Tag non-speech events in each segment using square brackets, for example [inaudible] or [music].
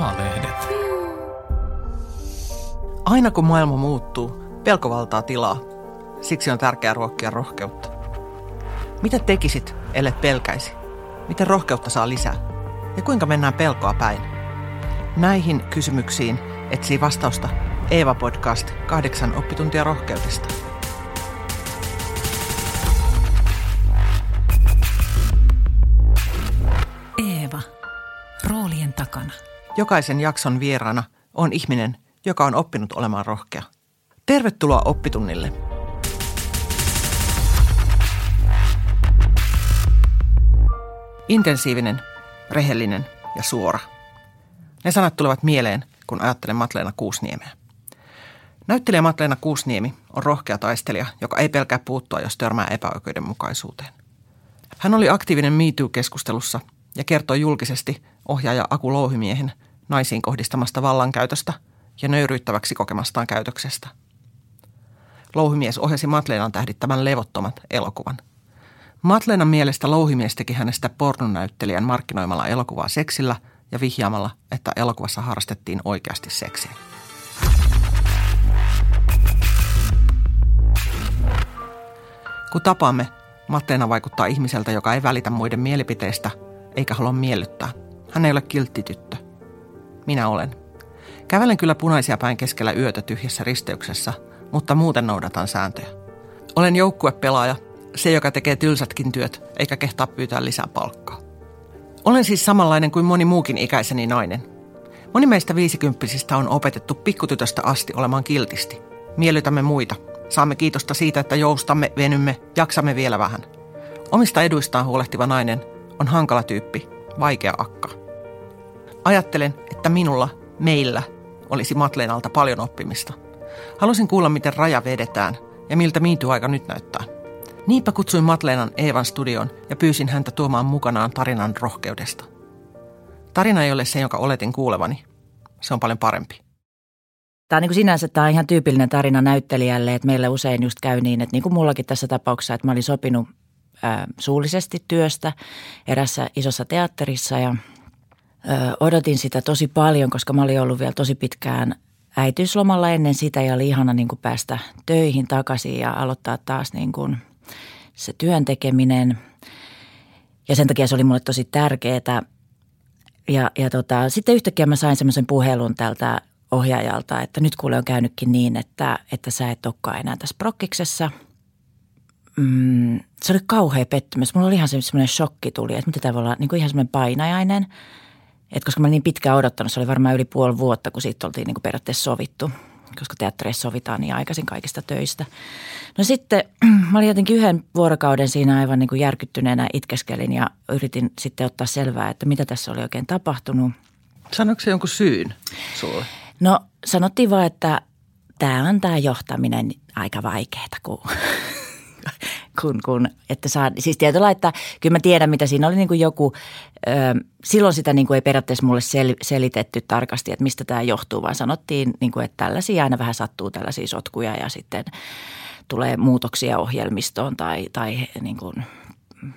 A-lehdet. Aina kun maailma muuttuu, pelko valtaa tilaa. Siksi on tärkeää ruokkia rohkeutta. Mitä tekisit, ellet pelkäisi? Miten rohkeutta saa lisää? Ja kuinka mennään pelkoa päin? Näihin kysymyksiin etsii vastausta Eeva Podcast kahdeksan oppituntia rohkeudesta. Jokaisen jakson vieraana on ihminen, joka on oppinut olemaan rohkea. Tervetuloa oppitunnille. Intensiivinen, rehellinen ja suora. Ne sanat tulevat mieleen, kun ajattelen Matleena Kuusniemeä. Näyttelijä Matleena Kuusniemi on rohkea taistelija, joka ei pelkää puuttua, jos törmää epäoikeudenmukaisuuteen. Hän oli aktiivinen MeToo-keskustelussa ja kertoi julkisesti ohjaaja Aku Louhimiehen naisiin kohdistamasta vallankäytöstä ja nöyryyttäväksi kokemastaan käytöksestä. Louhimies ohjasi Matleenan tähdittämän levottomat elokuvan. Matleenan mielestä Louhimies teki hänestä pornonäyttelijän markkinoimalla elokuvaa seksillä ja vihjaamalla, että elokuvassa harrastettiin oikeasti seksiä. Kun tapaamme, Matleena vaikuttaa ihmiseltä, joka ei välitä muiden mielipiteistä eikä halua miellyttää. Hän ei ole kilttityttö. Minä olen. Kävelen kyllä punaisia päin keskellä yötä tyhjässä risteyksessä, mutta muuten noudatan sääntöjä. Olen joukkuepelaaja, se joka tekee tylsätkin työt eikä kehtaa pyytää lisää palkkaa. Olen siis samanlainen kuin moni muukin ikäiseni nainen. Moni meistä viisikymppisistä on opetettu pikkutytöstä asti olemaan kiltisti. Miellytämme muita. Saamme kiitosta siitä, että joustamme, venymme, jaksamme vielä vähän. Omista eduistaan huolehtiva nainen on hankala tyyppi, vaikea akka. Ajattelen, että minulla, meillä, olisi Matleenalta paljon oppimista. Halusin kuulla, miten raja vedetään ja miltä miitu-aika nyt näyttää. Niinpä kutsuin Matleenan Eevan studion ja pyysin häntä tuomaan mukanaan tarinan rohkeudesta. Tarina ei ole se, jonka oletin kuulevani. Se on paljon parempi. Tämä on niin kuin sinänsä tämä on ihan tyypillinen tarina näyttelijälle, että meillä usein just käy niin, että niin kuin mullakin tässä tapauksessa, että mä olin sopinut suullisesti työstä erässä isossa teatterissa ja odotin sitä tosi paljon, koska mä olin ollut vielä tosi pitkään äitiyslomalla ennen sitä ja oli ihana niin kuin päästä töihin takaisin ja aloittaa taas niin kuin se työn tekeminen. Ja sen takia se oli mulle tosi tärkeää. Ja, ja tota, sitten yhtäkkiä mä sain semmoisen puhelun tältä ohjaajalta, että nyt kuule on käynytkin niin, että, että sä et olekaan enää tässä prokkiksessa. Mm, se oli kauhea pettymys. Mulla oli ihan semmoinen shokki tuli, että mitä olla niin kuin ihan semmoinen painajainen. Että koska mä olin niin pitkään odottanut, se oli varmaan yli puoli vuotta, kun siitä oltiin niin kuin periaatteessa sovittu, koska teattereissa sovitaan niin aikaisin kaikista töistä. No sitten [clears throat] mä olin jotenkin yhden vuorokauden siinä aivan niin kuin järkyttyneenä itkeskelin ja yritin sitten ottaa selvää, että mitä tässä oli oikein tapahtunut. Sanoiko se jonkun syyn sulle? No sanottiin vaan, että tämä on tämä johtaminen aika vaikeaa, kun, [laughs] kun, kun että saa, siis tietyllä, että kyllä mä tiedän, mitä siinä oli niin kuin joku, ö, silloin sitä niin kuin ei periaatteessa mulle sel, selitetty tarkasti, että mistä tämä johtuu, vaan sanottiin, niin kuin, että tällaisia aina vähän sattuu tällaisia sotkuja ja sitten tulee muutoksia ohjelmistoon tai, tai niin kuin,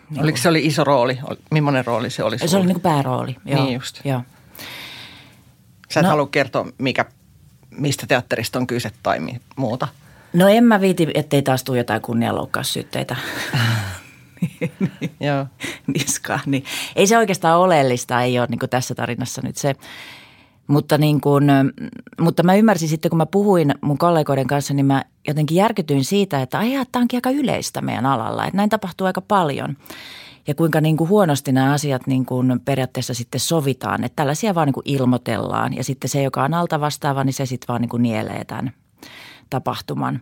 niin Oliko se oli iso rooli? Millainen rooli se oli? Sulle? Se oli niin kuin päärooli, joo. Niin just. Joo. Sä et no, halua kertoa, mikä, mistä teatterista on kyse tai mi- muuta. No en mä viiti, ettei taas tule jotain kunnianloukkaussyytteitä Joo. [laughs] niskaan. Niin. Ei se oikeastaan oleellista, ei ole niin tässä tarinassa nyt se. Mutta, niin kuin, mutta mä ymmärsin sitten, kun mä puhuin mun kollegoiden kanssa, niin mä jotenkin järkytyin siitä, että ai, tämä onkin aika yleistä meidän alalla. Että näin tapahtuu aika paljon ja kuinka niin kuin huonosti nämä asiat niin kuin periaatteessa sitten sovitaan. Että tällaisia vaan niin kuin ilmoitellaan ja sitten se, joka on alta vastaava, niin se sitten vaan niin kuin nielee tämän tapahtuman.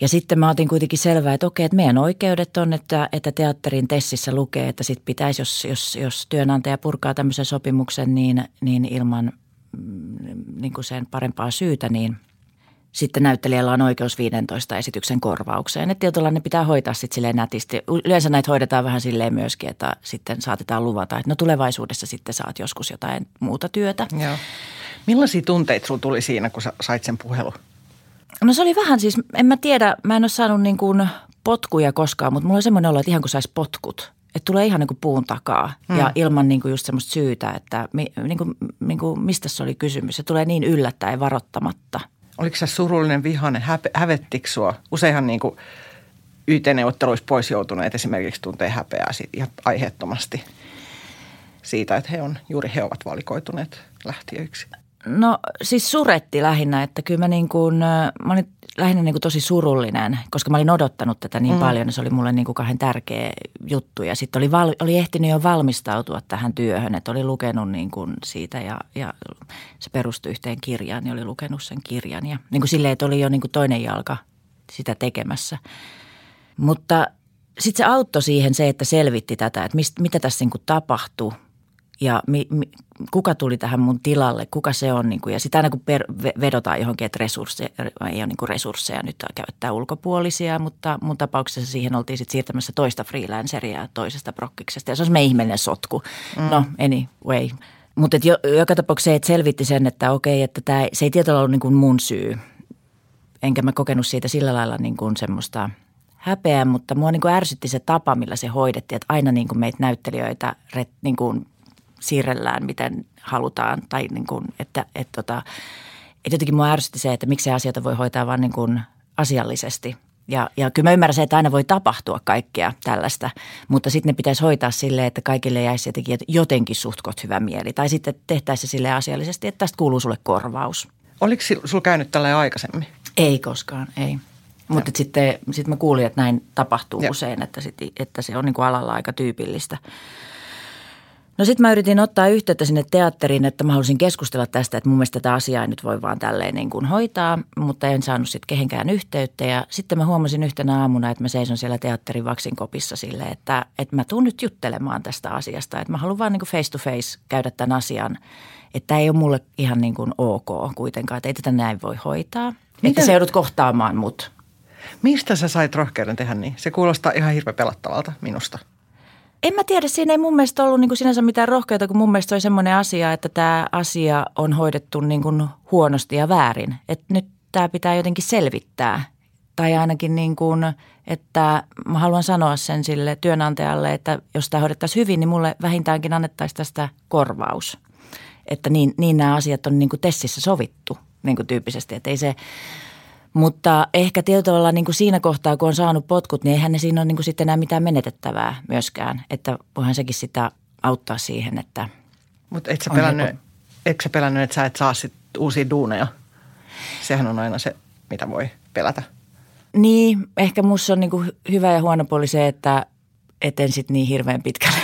Ja sitten mä otin kuitenkin selvää, että okei, että meidän oikeudet on, että, että teatterin tessissä lukee, että sitten pitäisi, jos, jos, jos työnantaja purkaa tämmöisen sopimuksen, niin, niin ilman mm, niin kuin sen parempaa syytä, niin – sitten näyttelijällä on oikeus 15 esityksen korvaukseen. Että tietyllä ne pitää hoitaa sitten silleen nätisti. Yleensä näitä hoidetaan vähän silleen myöskin, että sitten saatetaan luvata, että no tulevaisuudessa sitten saat joskus jotain muuta työtä. Joo. Millaisia tunteita sinulla tuli siinä, kun sait sen puhelun? No se oli vähän siis, en mä tiedä, mä en ole saanut niin kuin potkuja koskaan, mutta mulla on semmoinen olo, että ihan kuin saisi potkut. että tulee ihan niin kuin puun takaa mm. ja ilman niin kuin just semmoista syytä, että mi, niin kuin, niin kuin, mistä se oli kysymys. Se tulee niin yllättäen varottamatta. Oliko se surullinen, vihainen, häpe, hävettikö sua? Useinhan niin kuin YT-neuvotteluissa pois joutuneet esimerkiksi tuntee häpeää siitä ihan aiheettomasti siitä, että he on, juuri he ovat valikoituneet lähtiöiksi. No siis suretti lähinnä, että kyllä mä niin kuin, mä olin lähinnä niin kuin tosi surullinen, koska mä olin odottanut tätä niin mm. paljon. Se oli mulle niin kuin kahden tärkeä juttu ja sitten oli, val, oli ehtinyt jo valmistautua tähän työhön, että oli lukenut niin kuin siitä ja, ja se perustui yhteen kirjaan, niin oli lukenut sen kirjan. Ja niin kuin silleen, että oli jo niin kuin toinen jalka sitä tekemässä. Mutta sitten se auttoi siihen se, että selvitti tätä, että mistä, mitä tässä niin kuin tapahtui – ja mi, mi, kuka tuli tähän mun tilalle, kuka se on. Niin kuin, ja sitä aina kun per, vedotaan johonkin, että resursseja, ei ole niin kuin resursseja nyt käyttää ulkopuolisia, mutta mun tapauksessa siihen oltiin sitten siirtämässä toista freelanceria toisesta prokkiksesta. Ja se on semmoinen ihmeellinen sotku. Mm. No anyway. Mutta jo, joka tapauksessa se, että selvitti sen, että okei, että tämä, se ei tietyllä ollut niin kuin mun syy. Enkä mä kokenut siitä sillä lailla niin kuin semmoista – häpeä, mutta mua niin kuin ärsytti se tapa, millä se hoidettiin, että aina niin kuin meitä näyttelijöitä niin kuin siirrellään, miten halutaan. Tai niin kuin, että, että, tota, että jotenkin mua ärsytti se, että miksi asioita voi hoitaa vain niin kuin asiallisesti. Ja, ja kyllä mä ymmärrän se, että aina voi tapahtua kaikkea tällaista, mutta sitten ne pitäisi hoitaa silleen, että kaikille jäisi jotenkin, jotenkin suhtkot hyvä mieli. Tai sitten tehtäisiin sille asiallisesti, että tästä kuuluu sulle korvaus. Oliko sulla käynyt tällä aikaisemmin? Ei koskaan, ei. Mutta sitten sit mä kuulin, että näin tapahtuu ja. usein, että, sit, että se on niin kuin alalla aika tyypillistä. No sitten mä yritin ottaa yhteyttä sinne teatteriin, että mä halusin keskustella tästä, että mun mielestä tätä asiaa ei nyt voi vaan tälleen niin kuin hoitaa, mutta en saanut sitten kehenkään yhteyttä. Ja sitten mä huomasin yhtenä aamuna, että mä seison siellä teatterin vaksin kopissa silleen, että, että mä tuun nyt juttelemaan tästä asiasta. Että mä haluan vaan niin kuin face to face käydä tämän asian, että ei ole mulle ihan niin kuin ok kuitenkaan, että ei tätä näin voi hoitaa. Miten? Että sä joudut kohtaamaan mut. Mistä sä sait rohkeuden tehdä niin? Se kuulostaa ihan hirveän pelattavalta minusta. En mä tiedä, siinä ei mun mielestä ollut niin kuin sinänsä mitään rohkeutta, kun mun mielestä oli semmoinen asia, että tämä asia on hoidettu niin kuin huonosti ja väärin. Että nyt tämä pitää jotenkin selvittää. Tai ainakin niin kuin, että mä haluan sanoa sen sille työnantajalle, että jos tämä hoidettaisiin hyvin, niin mulle vähintäänkin annettaisiin tästä korvaus. Että niin, niin nämä asiat on niin kuin tessissä sovittu niin kuin tyyppisesti, että ei se – mutta ehkä tietyllä tavalla niin kuin siinä kohtaa, kun on saanut potkut, niin eihän ne siinä ole niin kuin sitten enää mitään menetettävää myöskään. Että voihan sekin sitä auttaa siihen, että Mutta et sä pelännyt, eikö sä pelännyt, että sä et saa sit uusia duuneja? Sehän on aina se, mitä voi pelätä. Niin, ehkä musta on niin kuin hyvä ja huono puoli se, että eten sitten niin hirveän pitkälle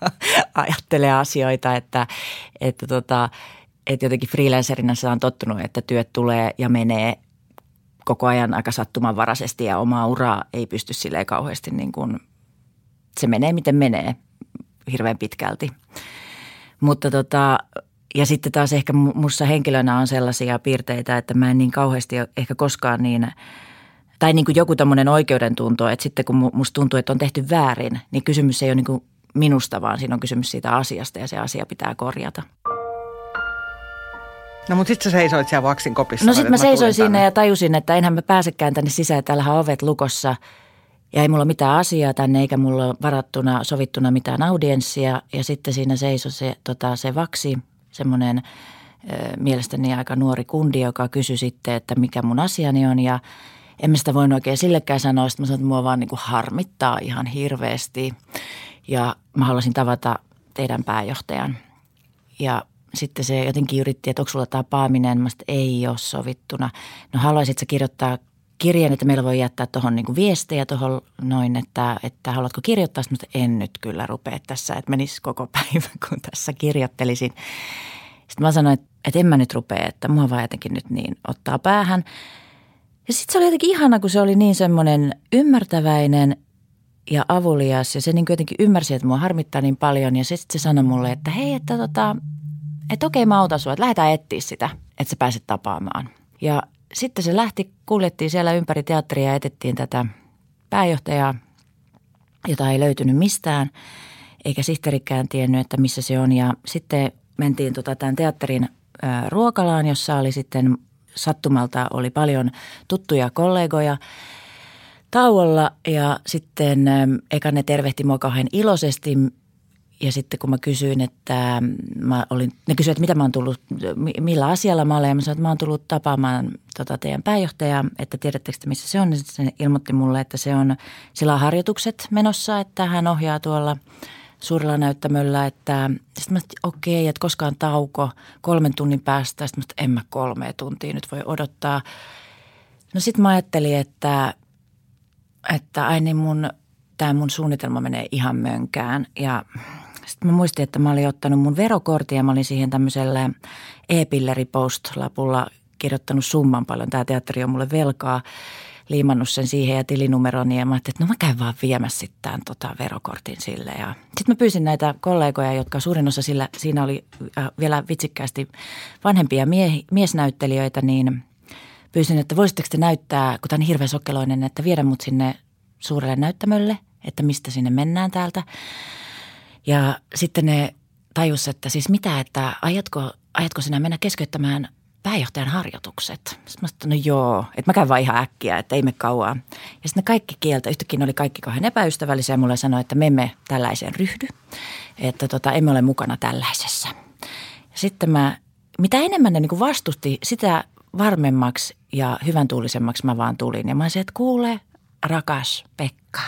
[laughs] ajattele asioita, että, että tota, että jotenkin freelancerina se on tottunut, että työt tulee ja menee koko ajan aika sattumanvaraisesti ja omaa uraa ei pysty sille kauheasti niin kuin, se menee miten menee hirveän pitkälti. Mutta tota, ja sitten taas ehkä mussa henkilönä on sellaisia piirteitä, että mä en niin kauheasti ehkä koskaan niin, tai niin kuin joku tämmöinen oikeudentunto, että sitten kun musta tuntuu, että on tehty väärin, niin kysymys ei ole niin kuin minusta, vaan siinä on kysymys siitä asiasta ja se asia pitää korjata. No mutta sitten sä seisoit siellä vaksin kopissa. No sitten mä seisoin siinä ja tajusin, että enhän mä pääsekään tänne sisään. Täällähän on ovet lukossa ja ei mulla ole mitään asiaa tänne eikä mulla ole varattuna, sovittuna mitään audienssia. Ja sitten siinä seisoi se, tota, se vaksi, semmoinen mielestäni aika nuori kundi, joka kysyi sitten, että mikä mun asiani on ja en mä sitä voinut oikein sillekään sanoa. Sitten mä sanoin, että mua vaan niin kuin harmittaa ihan hirveästi ja mä haluaisin tavata teidän pääjohtajan. Ja sitten se jotenkin yritti, että onko sulla tapaaminen. Mä ei ole sovittuna. No haluaisitko kirjoittaa kirjeen, että meillä voi jättää tuohon niin viestejä tuohon noin, että, että haluatko kirjoittaa? Sitten en nyt kyllä rupea tässä, että menisi koko [laughs] päivä, kun tässä kirjoittelisin. Sitten mä sanoin, että, että en mä nyt rupea, että mua vaan jotenkin nyt niin ottaa päähän. Ja sitten se oli jotenkin ihana, kun se oli niin semmoinen ymmärtäväinen ja avulias ja se niin jotenkin ymmärsi, että mua harmittaa niin paljon. Ja sitten se sanoi mulle, että hei, että tota, että okei mä autan sua, että lähdetään etsiä sitä, että sä pääset tapaamaan. Ja sitten se lähti, kuljettiin siellä ympäri teatteria ja etettiin tätä pääjohtajaa, jota ei löytynyt mistään, eikä sihteerikään tiennyt, että missä se on. Ja sitten mentiin tota tämän teatterin ruokalaan, jossa oli sitten sattumalta oli paljon tuttuja kollegoja – tauolla ja sitten ähm, eka ne tervehti mua kauhean iloisesti ja sitten kun mä kysyin, että mä olin, ne kysyivät, että mitä mä oon tullut, millä asialla mä olen. Ja mä sanoin, että mä oon tullut tapaamaan tota teidän pääjohtajaa, että tiedättekö missä se on. Sitten se ilmoitti mulle, että se on, sillä on harjoitukset menossa, että hän ohjaa tuolla suurella näyttämöllä. Että, sitten mä okei, okay, että koskaan tauko kolmen tunnin päästä. Sitten mä en mä kolme tuntia nyt voi odottaa. No sitten mä ajattelin, että, että ai niin mun, tämä mun suunnitelma menee ihan mönkään. Ja sitten mä muistin, että mä olin ottanut mun verokortin ja mä olin siihen tämmöiselle e-pilleripost-lapulla kirjoittanut summan paljon. Tämä teatteri on mulle velkaa liimannut sen siihen ja tilinumeroni ja mä ajattelin, että no mä käyn vaan viemässä sitten tota verokortin sille. Ja sitten mä pyysin näitä kollegoja, jotka suurin osa sillä, siinä oli äh, vielä vitsikkäästi vanhempia mie, miesnäyttelijöitä, niin pyysin, että voisitteko te näyttää, kun tämä on hirveän sokkeloinen, että viedä mut sinne suurelle näyttämölle, että mistä sinne mennään täältä. Ja sitten ne tajus, että siis mitä, että ajatko, ajatko sinä mennä keskeyttämään pääjohtajan harjoitukset. Sitten mä sanoin, no joo, että mä käyn vaan ihan äkkiä, että ei me kauaa. Ja sitten ne kaikki kieltä, yhtäkkiä ne oli kaikki kauhean epäystävällisiä ja mulle sanoi, että me emme tällaiseen ryhdy, että tota, emme ole mukana tällaisessa. Ja sitten mä, mitä enemmän ne niin vastusti, sitä varmemmaksi ja hyvän tuulisemmaksi mä vaan tulin. Ja mä sanoin, että kuule, rakas Pekka,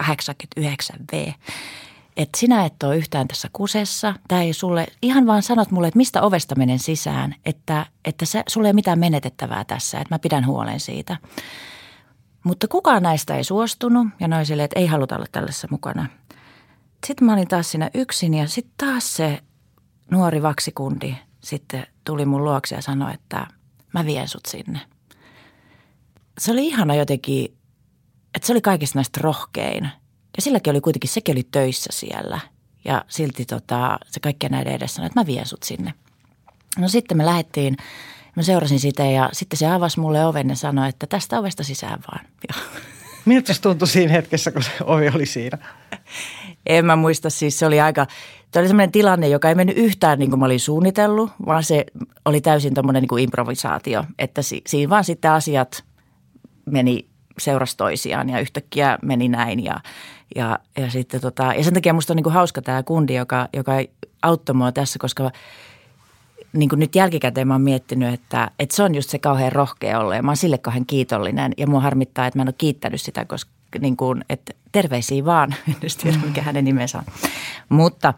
89V, että sinä et ole yhtään tässä kusessa. Tämä ei sulle, ihan vaan sanot mulle, että mistä ovesta menen sisään, että, että se, sulle ei mitään menetettävää tässä, että mä pidän huolen siitä. Mutta kukaan näistä ei suostunut ja noin sille, että ei haluta olla tällaisessa mukana. Sitten mä olin taas siinä yksin ja sitten taas se nuori vaksikundi sitten tuli mun luokse ja sanoi, että mä vien sut sinne. Se oli ihana jotenkin, että se oli kaikista näistä rohkein – ja silläkin oli kuitenkin, sekin oli töissä siellä. Ja silti tota, se kaikkien näiden edessä sanoi, että mä vien sut sinne. No sitten me lähdettiin, mä seurasin sitä ja sitten se avasi mulle oven ja sanoi, että tästä ovesta sisään vaan. Miltä se tuntui siinä hetkessä, kun se ovi oli siinä? En mä muista, siis se oli aika, se oli sellainen tilanne, joka ei mennyt yhtään niin kuin mä olin suunnitellut, vaan se oli täysin tämmöinen niin kuin improvisaatio, että si, siinä vaan sitten asiat meni seurasi toisiaan ja yhtäkkiä meni näin ja ja, ja, sitten tota, ja sen takia musta on niin kuin hauska tämä kundi, joka, joka auttoi mua tässä, koska niin kuin nyt jälkikäteen mä oon miettinyt, että, että se on just se kauhean rohkea olla ja mä oon sille kauhean kiitollinen. Ja mua harmittaa, että mä en ole kiittänyt sitä, koska niin kuin, että terveisiä vaan, [laughs] en tiedä mikä hänen nimensä on. Mutta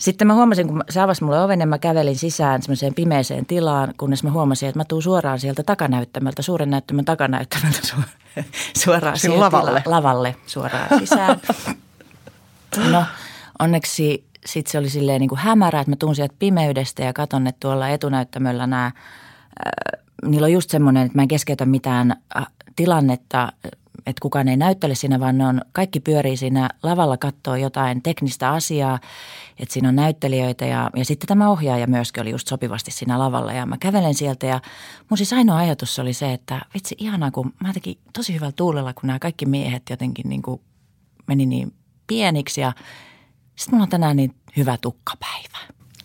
sitten mä huomasin, kun se avasi mulle oven ja mä kävelin sisään semmoiseen pimeeseen tilaan, kunnes mä huomasin, että mä tuun suoraan sieltä takanäyttämöltä, suuren näyttämön takanäyttämöltä su- [laughs] suoraan Sinun lavalle. Tila- lavalle suoraan sisään. No onneksi sitten se oli silleen niin kuin hämärä, että mä tuun sieltä pimeydestä ja katon, että tuolla etunäyttämöllä nämä, äh, niillä on just semmoinen, että mä en keskeytä mitään äh, tilannetta, että kukaan ei näyttele siinä, vaan ne on, kaikki pyörii siinä lavalla kattoo jotain teknistä asiaa, että siinä on näyttelijöitä ja, ja sitten tämä ohjaaja myöskin oli just sopivasti siinä lavalla ja mä kävelen sieltä ja mun siis ainoa ajatus oli se, että vitsi ihanaa, kun mä tekin tosi hyvällä tuulella, kun nämä kaikki miehet jotenkin niin kuin meni niin pieniksi ja sitten mulla on tänään niin hyvä tukkapäivä.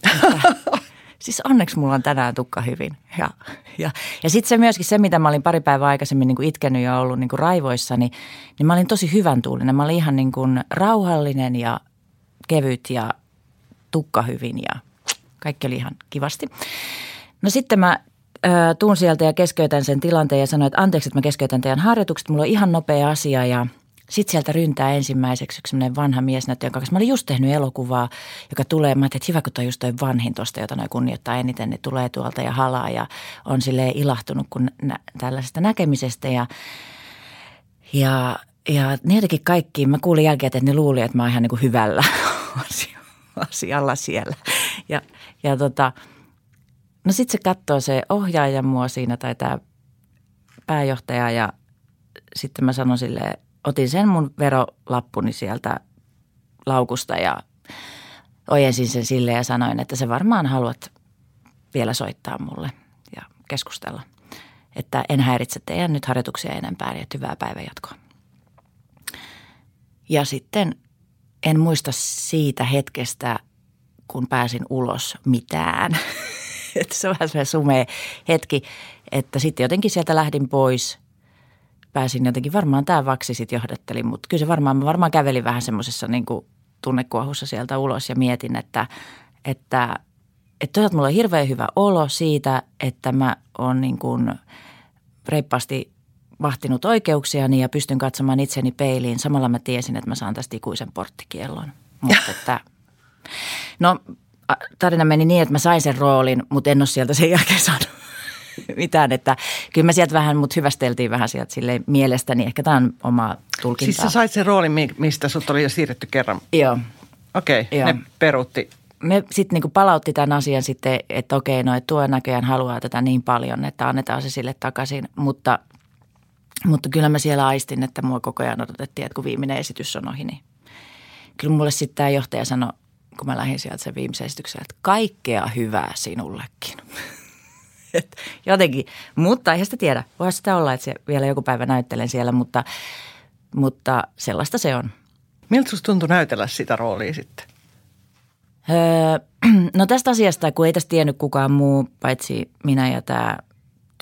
[laughs] Siis onneksi mulla on tänään tukka hyvin. Ja, ja, ja sitten se myöskin se, mitä mä olin pari päivää aikaisemmin niin kuin itkenyt ja ollut niin kuin raivoissani, niin mä olin tosi hyvän tuulinen. Mä olin ihan niin kuin rauhallinen ja kevyt ja tukka hyvin ja kaikki oli ihan kivasti. No sitten mä äh, tuun sieltä ja keskeytän sen tilanteen ja sanoin, että anteeksi, että mä keskeytän teidän harjoitukset. Mulla on ihan nopea asia ja – sitten sieltä ryntää ensimmäiseksi yksi vanha mies, jonka kanssa mä olin just tehnyt elokuvaa, joka tulee. Mä ajattelin, että hyvä, kun toi just toi vanhin tuosta, jota noi kunnioittaa eniten, niin tulee tuolta ja halaa ja on sille ilahtunut kun nä- tällaisesta näkemisestä. Ja, ja, ja ne jotenkin kaikki, mä kuulin jälkeen, että ne luuli, että mä oon ihan niin kuin hyvällä [laughs] asialla siellä. Ja, ja tota, no sitten se katsoo se ohjaaja mua siinä tai tämä pääjohtaja ja sitten mä sanon silleen, otin sen mun verolappuni sieltä laukusta ja ojensin sen sille ja sanoin, että se varmaan haluat vielä soittaa mulle ja keskustella. Että en häiritse teidän nyt harjoituksia enempää ja hyvää päivänjatkoa. Ja sitten en muista siitä hetkestä, kun pääsin ulos mitään. [laughs] että se on vähän sumea hetki, että sitten jotenkin sieltä lähdin pois – pääsin jotenkin, varmaan tämä vaksi sitten johdatteli, mutta kyllä se varmaan, mä varmaan kävelin vähän semmoisessa niin tunnekuohussa sieltä ulos ja mietin, että, että, että toisaalta mulla on hirveän hyvä olo siitä, että mä oon niin kuin reippaasti vahtinut oikeuksiani ja pystyn katsomaan itseni peiliin. Samalla mä tiesin, että mä saan tästä ikuisen porttikiellon. Mutta [laughs] että, no tarina meni niin, että mä sain sen roolin, mutta en ole sieltä sen jälkeen [laughs] saanut mitään. Että kyllä mä sieltä vähän, mutta hyvästeltiin vähän sieltä sille mielestäni. Ehkä tämä on oma tulkinta. Siis sä sait sen roolin, mistä sut oli jo siirretty kerran? Joo. Okei, okay, ne peruutti. Me sitten niinku palautti tämän asian sitten, että okei, no että tuo näköjään haluaa tätä niin paljon, että annetaan se sille takaisin. Mutta, mutta kyllä mä siellä aistin, että mua koko ajan odotettiin, että kun viimeinen esitys on ohi, niin kyllä mulle sitten tämä johtaja sanoi, kun mä lähdin sieltä sen viimeisen esityksen, että kaikkea hyvää sinullekin. [laughs] Et jotenkin, mutta eihän sitä tiedä. Voi sitä olla, että se vielä joku päivä näyttelen siellä, mutta, mutta sellaista se on. Miltä sinusta tuntui näytellä sitä roolia sitten? Öö, [clears throat] no tästä asiasta, kun ei tästä tiennyt kukaan muu, paitsi minä ja tämä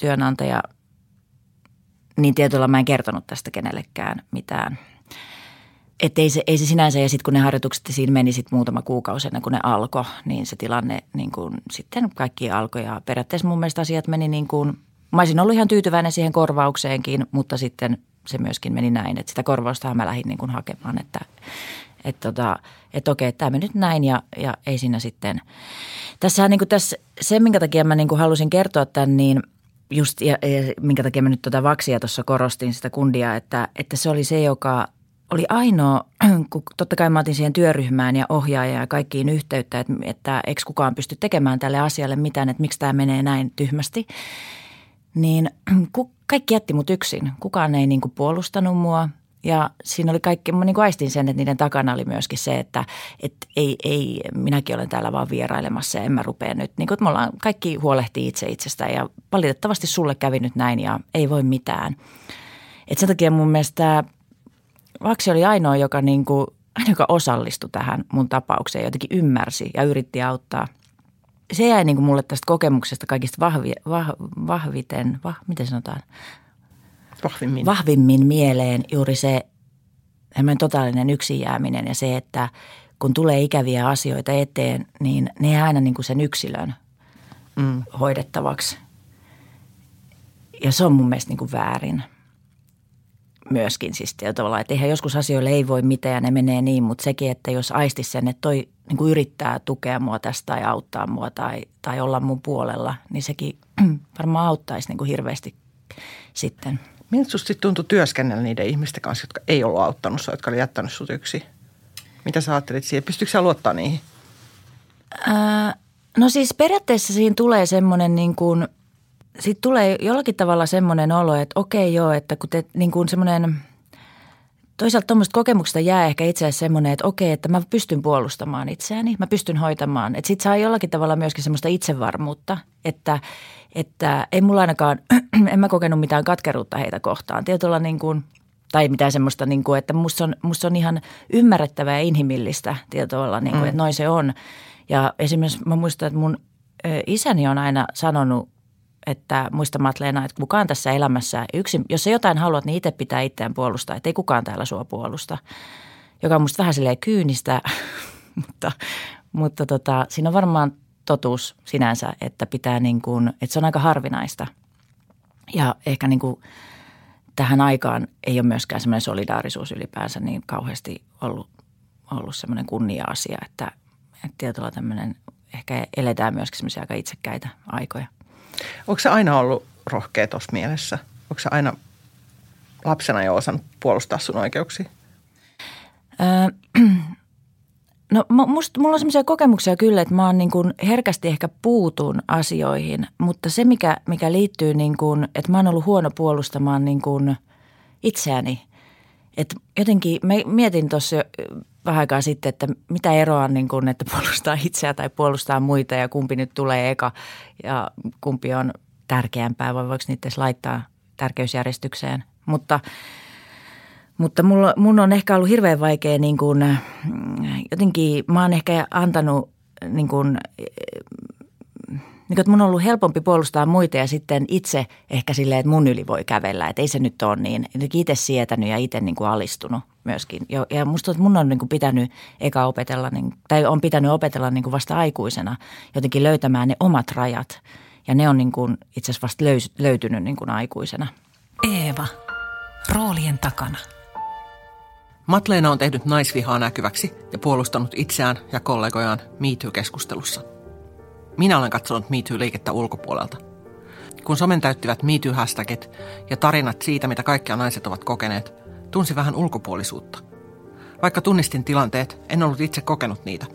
työnantaja, niin tietyllä mä en kertonut tästä kenellekään mitään – että ei se, ei se sinänsä, ja sitten kun ne harjoitukset siinä meni sit muutama kuukausi ennen kuin ne alkoi, niin se tilanne niin kuin, sitten kaikki alkoi. Ja periaatteessa mun mielestä asiat meni niin kuin, mä olisin ollut ihan tyytyväinen siihen korvaukseenkin, mutta sitten se myöskin meni näin, että sitä korvausta mä lähdin niin kuin hakemaan, että että tota, et okei, tämä meni nyt näin ja, ja ei siinä sitten. Tässähän niin kuin tässä, se, minkä takia mä niin kuin halusin kertoa tämän, niin just ja, ja minkä takia mä nyt tuota vaksia tuossa korostin sitä kundia, että, että se oli se, joka oli ainoa, [clears throat] kun totta kai mä otin siihen työryhmään ja ohjaajaan ja kaikkiin yhteyttä, että, että eikö kukaan pysty tekemään tälle asialle mitään, että miksi tämä menee näin tyhmästi. Niin [clears throat] kaikki jätti mut yksin. Kukaan ei niin kuin puolustanut mua ja siinä oli kaikki, mä niin kuin aistin sen, että niiden takana oli myöskin se, että, että ei, ei, minäkin olen täällä vaan vierailemassa ja en mä rupea nyt. Niin kuin, että me ollaan, kaikki huolehtii itse itsestään ja valitettavasti sulle kävi nyt näin ja ei voi mitään. Et sen takia mun mielestä Vaksi oli ainoa, joka, niin kuin, joka osallistui tähän mun tapaukseen, jotenkin ymmärsi ja yritti auttaa. Se jäi niin kuin mulle tästä kokemuksesta kaikista vahvi, vah, vahviten, vah, miten sanotaan? Vahvimmin. Vahvimmin mieleen juuri se totaalinen yksin jääminen ja se, että kun tulee ikäviä asioita eteen, niin ne jää aina niin kuin sen yksilön mm. hoidettavaksi. Ja se on mun mielestä niin kuin väärin – myöskin siis tavallaan, että eihän joskus asioille ei voi mitään ja ne menee niin, mutta sekin, että jos aistis sen, että toi niin kuin yrittää tukea mua tästä tai auttaa mua tai, tai olla mun puolella, niin sekin [clears throat] varmaan auttaisi niin kuin hirveästi sitten. Miltä sinusta tuntui työskennellä niiden ihmisten kanssa, jotka ei ollut auttanut sinua, jotka oli jättänyt sinut yksi? Mitä sä ajattelit siihen? Pystyykö sä luottaa niihin? Ää, no siis periaatteessa siinä tulee semmoinen niin kuin – sitten tulee jollakin tavalla semmoinen olo, että okei joo, että kun te niin kuin semmoinen, toisaalta tuommoista kokemuksesta jää ehkä itse asiassa semmoinen, että okei, että mä pystyn puolustamaan itseäni, mä pystyn hoitamaan. Että sitten saa jollakin tavalla myöskin semmoista itsevarmuutta, että, että ei mulla ainakaan, [clears throat] en mä kokenut mitään katkeruutta heitä kohtaan. Tietyllä niin kuin, tai mitään semmoista, niin kuin, että musta on, musta on ihan ymmärrettävää ja inhimillistä tietyllä, niin kuin, mm. että noin se on. Ja esimerkiksi mä muistan, että mun isäni on aina sanonut että muista Matleena, että kukaan tässä elämässä, yksin, jos sä jotain haluat, niin itse pitää itseään puolustaa, että ei kukaan täällä sua puolusta. Joka on musta vähän silleen kyynistä, [laughs] mutta, mutta tota, siinä on varmaan totuus sinänsä, että pitää niin kuin, että se on aika harvinaista. Ja ehkä niin kuin tähän aikaan ei ole myöskään semmoinen solidaarisuus ylipäänsä niin kauheasti ollut, ollut semmoinen kunnia-asia, että, että tietyllä tämmöinen, ehkä eletään myöskin semmoisia aika itsekkäitä aikoja – Onko se aina ollut rohkea tuossa mielessä? Onko se aina lapsena jo osannut puolustaa sun oikeuksia? Öö, no musta, mulla on sellaisia kokemuksia kyllä, että mä oon niin kuin herkästi ehkä puutun asioihin, mutta se mikä, mikä liittyy niin kuin, että mä oon ollut huono puolustamaan niin kuin itseäni. Että jotenkin mä mietin tuossa vähän aikaa sitten, että mitä eroa on niin kuin, että puolustaa itseä tai puolustaa muita ja kumpi nyt tulee eka ja kumpi on tärkeämpää vai voiko niitä laittaa tärkeysjärjestykseen. Mutta, mutta mulla, mun on ehkä ollut hirveän vaikea niin kuin, jotenkin, mä oon ehkä antanut niin kuin, niin että mun on ollut helpompi puolustaa muita ja sitten itse ehkä silleen, että mun yli voi kävellä. Että ei se nyt ole niin. Itse sietänyt ja itse niin alistunut myöskin. Ja, ja musta että mun on niin pitänyt eka opetella, niin, tai on pitänyt opetella niin vasta aikuisena jotenkin löytämään ne omat rajat. Ja ne on niin itse asiassa vasta löys, löytynyt niin aikuisena. Eeva. Roolien takana. Matleena on tehnyt naisvihaa näkyväksi ja puolustanut itseään ja kollegojaan MeToo-keskustelussa. Minä olen katsonut MeToo-liikettä ulkopuolelta. Kun somen täyttivät MeToo-hashtagit ja tarinat siitä, mitä kaikkia naiset ovat kokeneet, tunsi vähän ulkopuolisuutta. Vaikka tunnistin tilanteet, en ollut itse kokenut niitä.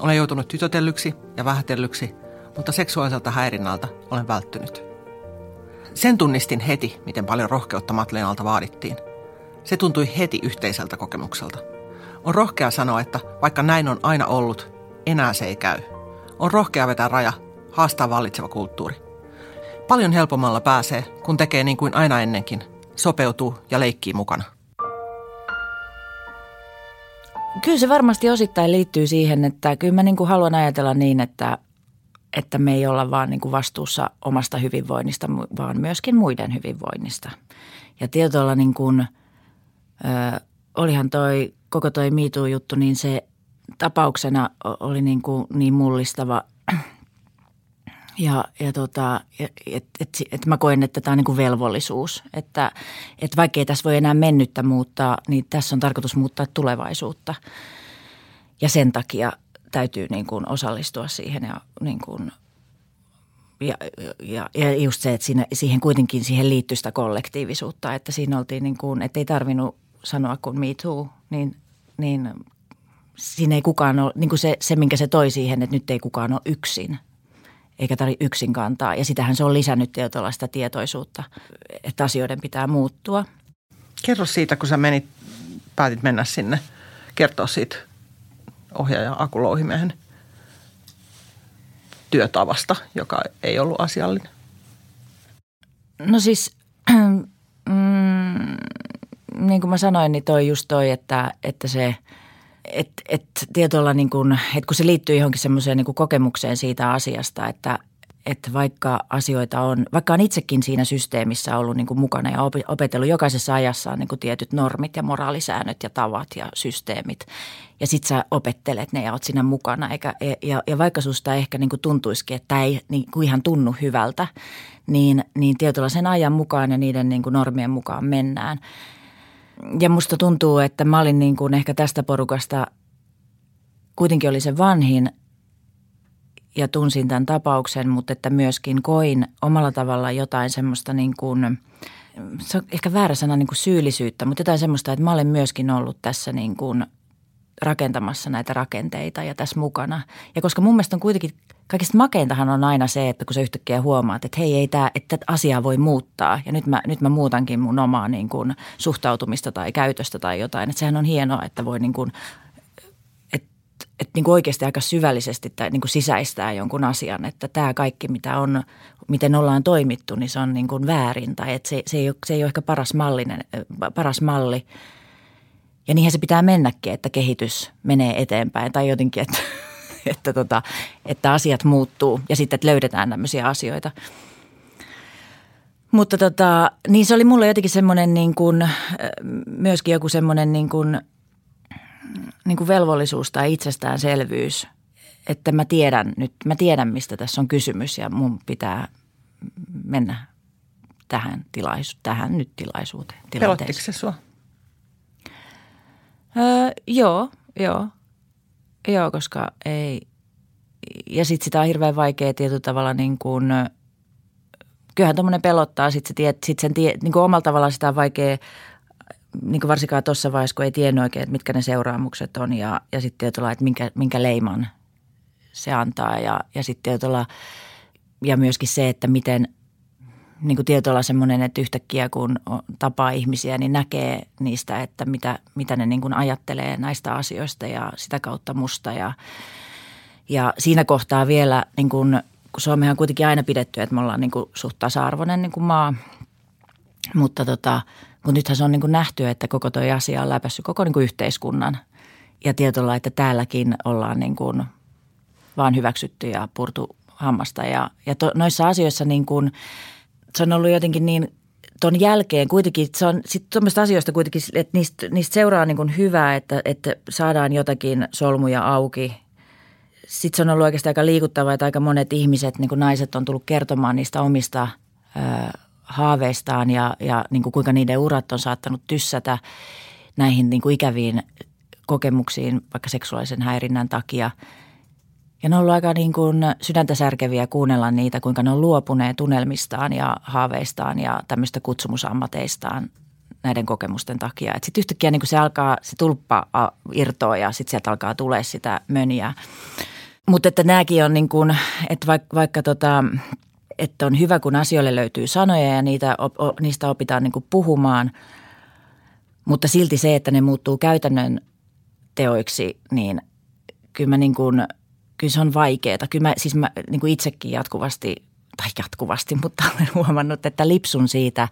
Olen joutunut tytötellyksi ja vähätellyksi, mutta seksuaaliselta häirinnältä olen välttynyt. Sen tunnistin heti, miten paljon rohkeutta Matleenalta vaadittiin – se tuntui heti yhteiseltä kokemukselta. On rohkea sanoa, että vaikka näin on aina ollut, enää se ei käy. On rohkea vetää raja, haastaa vallitseva kulttuuri. Paljon helpommalla pääsee, kun tekee niin kuin aina ennenkin, sopeutuu ja leikkii mukana. Kyllä se varmasti osittain liittyy siihen, että kyllä mä niin kuin haluan ajatella niin, että, että me ei olla vaan niin kuin vastuussa omasta hyvinvoinnista, vaan myöskin muiden hyvinvoinnista. Ja tietyllä niin kuin – ö, olihan toi koko toi MeToo-juttu, niin se tapauksena oli niin, kuin niin mullistava ja, ja tota, että et, et mä koen, että tämä on niin kuin velvollisuus, että et vaikka ei tässä voi enää mennyttä muuttaa, niin tässä on tarkoitus muuttaa tulevaisuutta. Ja sen takia täytyy niin kuin osallistua siihen ja niin kuin ja, ja, ja just se, että siinä, siihen kuitenkin siihen liittyy sitä kollektiivisuutta, että siinä oltiin niin kuin, että ei tarvinnut sanoa kuin Me Too, niin, niin siinä ei kukaan ole, niin kuin se, se, minkä se toi siihen, että nyt ei kukaan ole yksin eikä tarvitse yksin kantaa. Ja sitähän se on lisännyt tietynlaista tietoisuutta, että asioiden pitää muuttua. Kerro siitä, kun sä menit, päätit mennä sinne, kertoa siitä ohjaaja Aku Louhimiehen työtavasta, joka ei ollut asiallinen. No siis, [clears throat] mm, niin kuin mä sanoin, niin toi just toi, että, että se, että et tietoilla niin kuin, että kun se liittyy johonkin semmoiseen niin kokemukseen siitä asiasta, että, että vaikka asioita on, vaikka on itsekin siinä systeemissä ollut niin kuin mukana ja opetellut jokaisessa ajassa on niin kuin tietyt normit ja moraalisäännöt ja tavat ja systeemit. Ja sit sä opettelet ne ja oot siinä mukana. Eikä, ja, ja vaikka susta ehkä niin kuin tuntuisikin, että tämä ei niin ihan tunnu hyvältä, niin, niin tietyllä sen ajan mukaan ja niiden niin kuin normien mukaan mennään – ja musta tuntuu, että mä olin niin kuin ehkä tästä porukasta kuitenkin oli se vanhin ja tunsin tämän tapauksen, mutta että myöskin koin omalla tavalla jotain semmoista niin kuin, se on ehkä väärä sana niin kuin syyllisyyttä, mutta jotain semmoista, että mä olen myöskin ollut tässä niin kuin rakentamassa näitä rakenteita ja tässä mukana. Ja koska mun mielestä on kuitenkin kaikista makeintahan on aina se, että kun sä yhtäkkiä huomaat, että hei, ei tämä, että asiaa voi muuttaa. Ja nyt mä, nyt mä muutankin mun omaa niin kuin suhtautumista tai käytöstä tai jotain. Että sehän on hienoa, että voi niin kuin, että, että niin kuin oikeasti aika syvällisesti tai niin kuin sisäistää jonkun asian. Että tämä kaikki, mitä on, miten ollaan toimittu, niin se on niin kuin väärin. Tai että se, se, ei ole, se ei ole ehkä paras, mallinen, paras malli. Ja niinhän se pitää mennäkin, että kehitys menee eteenpäin tai jotenkin, että [laughs] – että, tota, että asiat muuttuu ja sitten että löydetään tämmöisiä asioita. Mutta tota, niin se oli mulle jotenkin semmoinen niin kuin, myöskin joku semmoinen niin kuin, niin kuin velvollisuus tai itsestäänselvyys, että mä tiedän nyt, mä tiedän mistä tässä on kysymys ja mun pitää mennä tähän, tilaisu- tähän nyt tilaisuuteen. Pelottiko se sua? Öö, joo, joo. Joo, koska ei. Ja sitten sitä on hirveän vaikea tietyllä tavalla niin kuin, kyllähän tuommoinen pelottaa, sitten se sit sen tie, niin kuin omalla tavallaan sitä on vaikea, niin kuin varsinkaan tuossa vaiheessa, kun ei tiennyt oikein, että mitkä ne seuraamukset on ja, ja sitten tietyllä että minkä, minkä leiman se antaa ja, ja sitten tietyllä ja myöskin se, että miten – niin kuin tietoilla semmoinen, että yhtäkkiä kun tapaa ihmisiä, niin näkee niistä, että mitä, mitä ne niin kuin ajattelee näistä asioista ja sitä kautta musta. Ja, ja siinä kohtaa vielä, niin kuin, kun Suomehan on kuitenkin aina pidetty, että me ollaan niin kuin suht tasa-arvoinen niin kuin maa, mutta tota, kun nythän se on niin kuin nähty, että koko tuo asia on läpässyt koko niin kuin yhteiskunnan. Ja tietolla, että täälläkin ollaan niin kuin vaan hyväksytty ja purtu hammasta. Ja, ja to, noissa asioissa niin kuin, se on ollut jotenkin niin ton jälkeen kuitenkin, se on sitten tuommoista asioista kuitenkin, että niistä, niistä seuraa niin kuin hyvää, että, että saadaan jotakin solmuja auki. Sitten se on ollut oikeastaan aika liikuttavaa, että aika monet ihmiset, niin kuin naiset on tullut kertomaan niistä omista ö, haaveistaan ja, ja niin kuin kuinka niiden urat on saattanut tyssätä näihin niin kuin ikäviin kokemuksiin vaikka seksuaalisen häirinnän takia. Ja ne on ollut aika niin kuin sydäntä särkeviä kuunnella niitä, kuinka ne on luopuneet tunnelmistaan ja haaveistaan ja tämmöistä kutsumusammateistaan näiden kokemusten takia. Sitten yhtäkkiä niin kuin se alkaa, se tulppa irtoa ja sitten sieltä alkaa tulee sitä möniä. Mutta että nämäkin on niin kuin, että vaikka, vaikka tota, että on hyvä, kun asioille löytyy sanoja ja niitä, niistä opitaan niin kuin puhumaan, mutta silti se, että ne muuttuu käytännön teoiksi, niin kyllä mä niin kuin, kyllä se on vaikeaa. Kyllä mä, siis mä niin kuin itsekin jatkuvasti, tai jatkuvasti, mutta [laughs] olen huomannut, että lipsun siitä,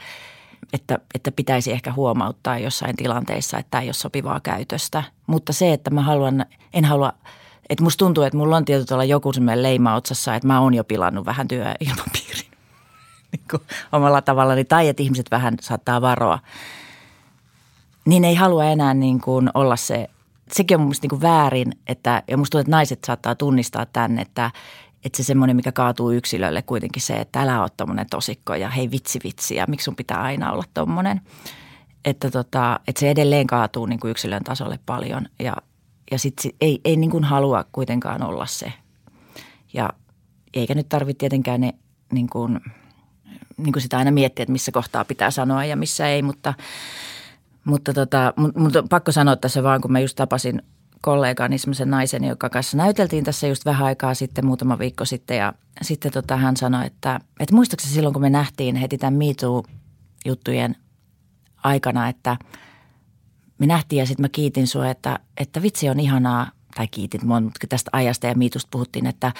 että, että pitäisi ehkä huomauttaa jossain tilanteissa, että tämä ei ole sopivaa käytöstä. Mutta se, että mä haluan, en halua, että musta tuntuu, että mulla on tietyllä joku semmoinen leima otsassa, että mä oon jo pilannut vähän työilmapiirin [laughs] niin kuin omalla tavallani, tai että ihmiset vähän saattaa varoa. Niin ei halua enää niin kuin olla se sekin on mun mielestä niin väärin, että, ja musta tuntuu, että naiset saattaa tunnistaa tämän, että, että se semmoinen, mikä kaatuu yksilölle kuitenkin se, että älä ole tommonen tosikko ja hei vitsi vitsi ja miksi sun pitää aina olla tommonen. Että, tota, että se edelleen kaatuu niin kuin yksilön tasolle paljon ja, ja sitten ei, ei niin kuin halua kuitenkaan olla se. Ja eikä nyt tarvitse tietenkään ne niin kuin, niin kuin sitä aina miettiä, että missä kohtaa pitää sanoa ja missä ei, mutta – mutta tota, mutta on pakko sanoa tässä vaan, kun mä just tapasin kollegaani, semmoisen naisen, joka kanssa näyteltiin tässä just vähän aikaa sitten, muutama viikko sitten. Ja sitten tota, hän sanoi, että, että muistaakseni silloin, kun me nähtiin heti tämän MeToo-juttujen aikana, että me nähtiin ja sitten mä kiitin sua, että, että vitsi on ihanaa, tai kiitin mutta tästä ajasta ja miitusta puhuttiin, että,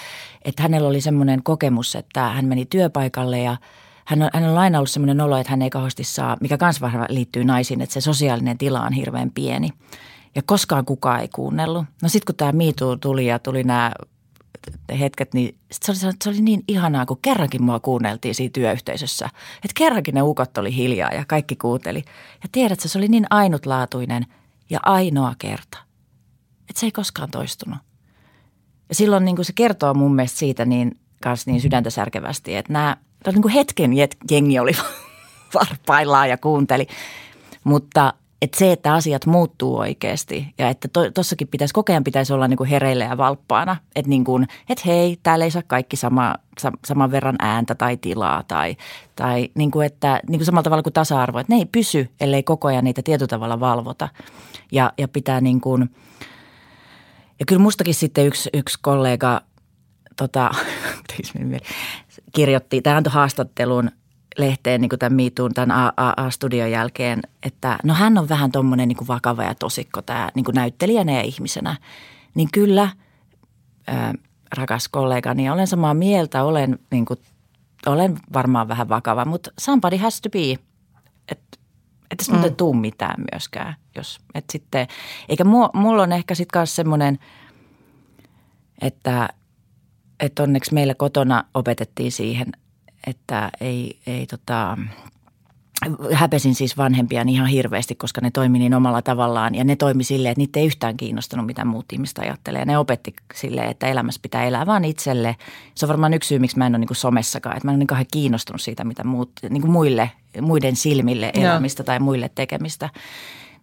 että hänellä oli semmoinen kokemus, että hän meni työpaikalle ja – hän on, hänellä on aina ollut sellainen olo, että hän ei kauheasti saa, mikä myös liittyy naisiin, että se sosiaalinen tila on hirveän pieni. Ja koskaan kukaan ei kuunnellut. No sitten kun tämä miitu tuli ja tuli nämä hetket, niin sit se, oli, se oli niin ihanaa, kun kerrankin mua kuunneltiin siinä työyhteisössä. Että kerrankin ne ukot oli hiljaa ja kaikki kuunteli. Ja tiedätkö, se oli niin ainutlaatuinen ja ainoa kerta. Että se ei koskaan toistunut. Ja silloin niin kuin se kertoo mun mielestä siitä niin, kanssa niin sydäntä särkevästi, että nämä – niin kuin hetken jengi oli [laughs] varpaillaan ja kuunteli. Mutta että se, että asiat muuttuu oikeasti ja että tuossakin pitäisi, koko ajan pitäisi olla niin kuin hereillä ja valppaana. Että niin kuin, et hei, täällä ei saa kaikki sama, sa, saman verran ääntä tai tilaa tai, tai niin kuin että niin kuin samalla tavalla kuin tasa-arvo. Että ne ei pysy, ellei koko ajan niitä tietyllä tavalla valvota ja, ja pitää niin kuin, ja kyllä mustakin sitten yksi, yksi kollega tota, [laughs] kirjoitti, tämä antoi haastattelun lehteen niin kuin tämän miituun tämän A-studion jälkeen, että no hän on vähän tuommoinen niin vakava ja tosikko tämä niin kuin näyttelijänä ja ihmisenä. Niin kyllä, ää, rakas kollegani, olen samaa mieltä, olen, niin kuin, olen varmaan vähän vakava, mutta somebody has to be. Että et ei mm. tuu mitään myöskään. Jos, et sitten, eikä mulla on ehkä sitten myös semmoinen, että – että onneksi meillä kotona opetettiin siihen, että ei, ei tota, häpesin siis vanhempia ihan hirveästi, koska ne toimi niin omalla tavallaan ja ne toimi silleen, että niitä ei yhtään kiinnostanut, mitä muut ihmiset ajattelee. Ne opetti silleen, että elämässä pitää elää vaan itselle. Se on varmaan yksi syy, miksi mä en ole niin kuin somessakaan, että mä en ole niin kauhean kiinnostunut siitä, mitä muut, niin kuin muille, muiden silmille elämistä Joo. tai muille tekemistä.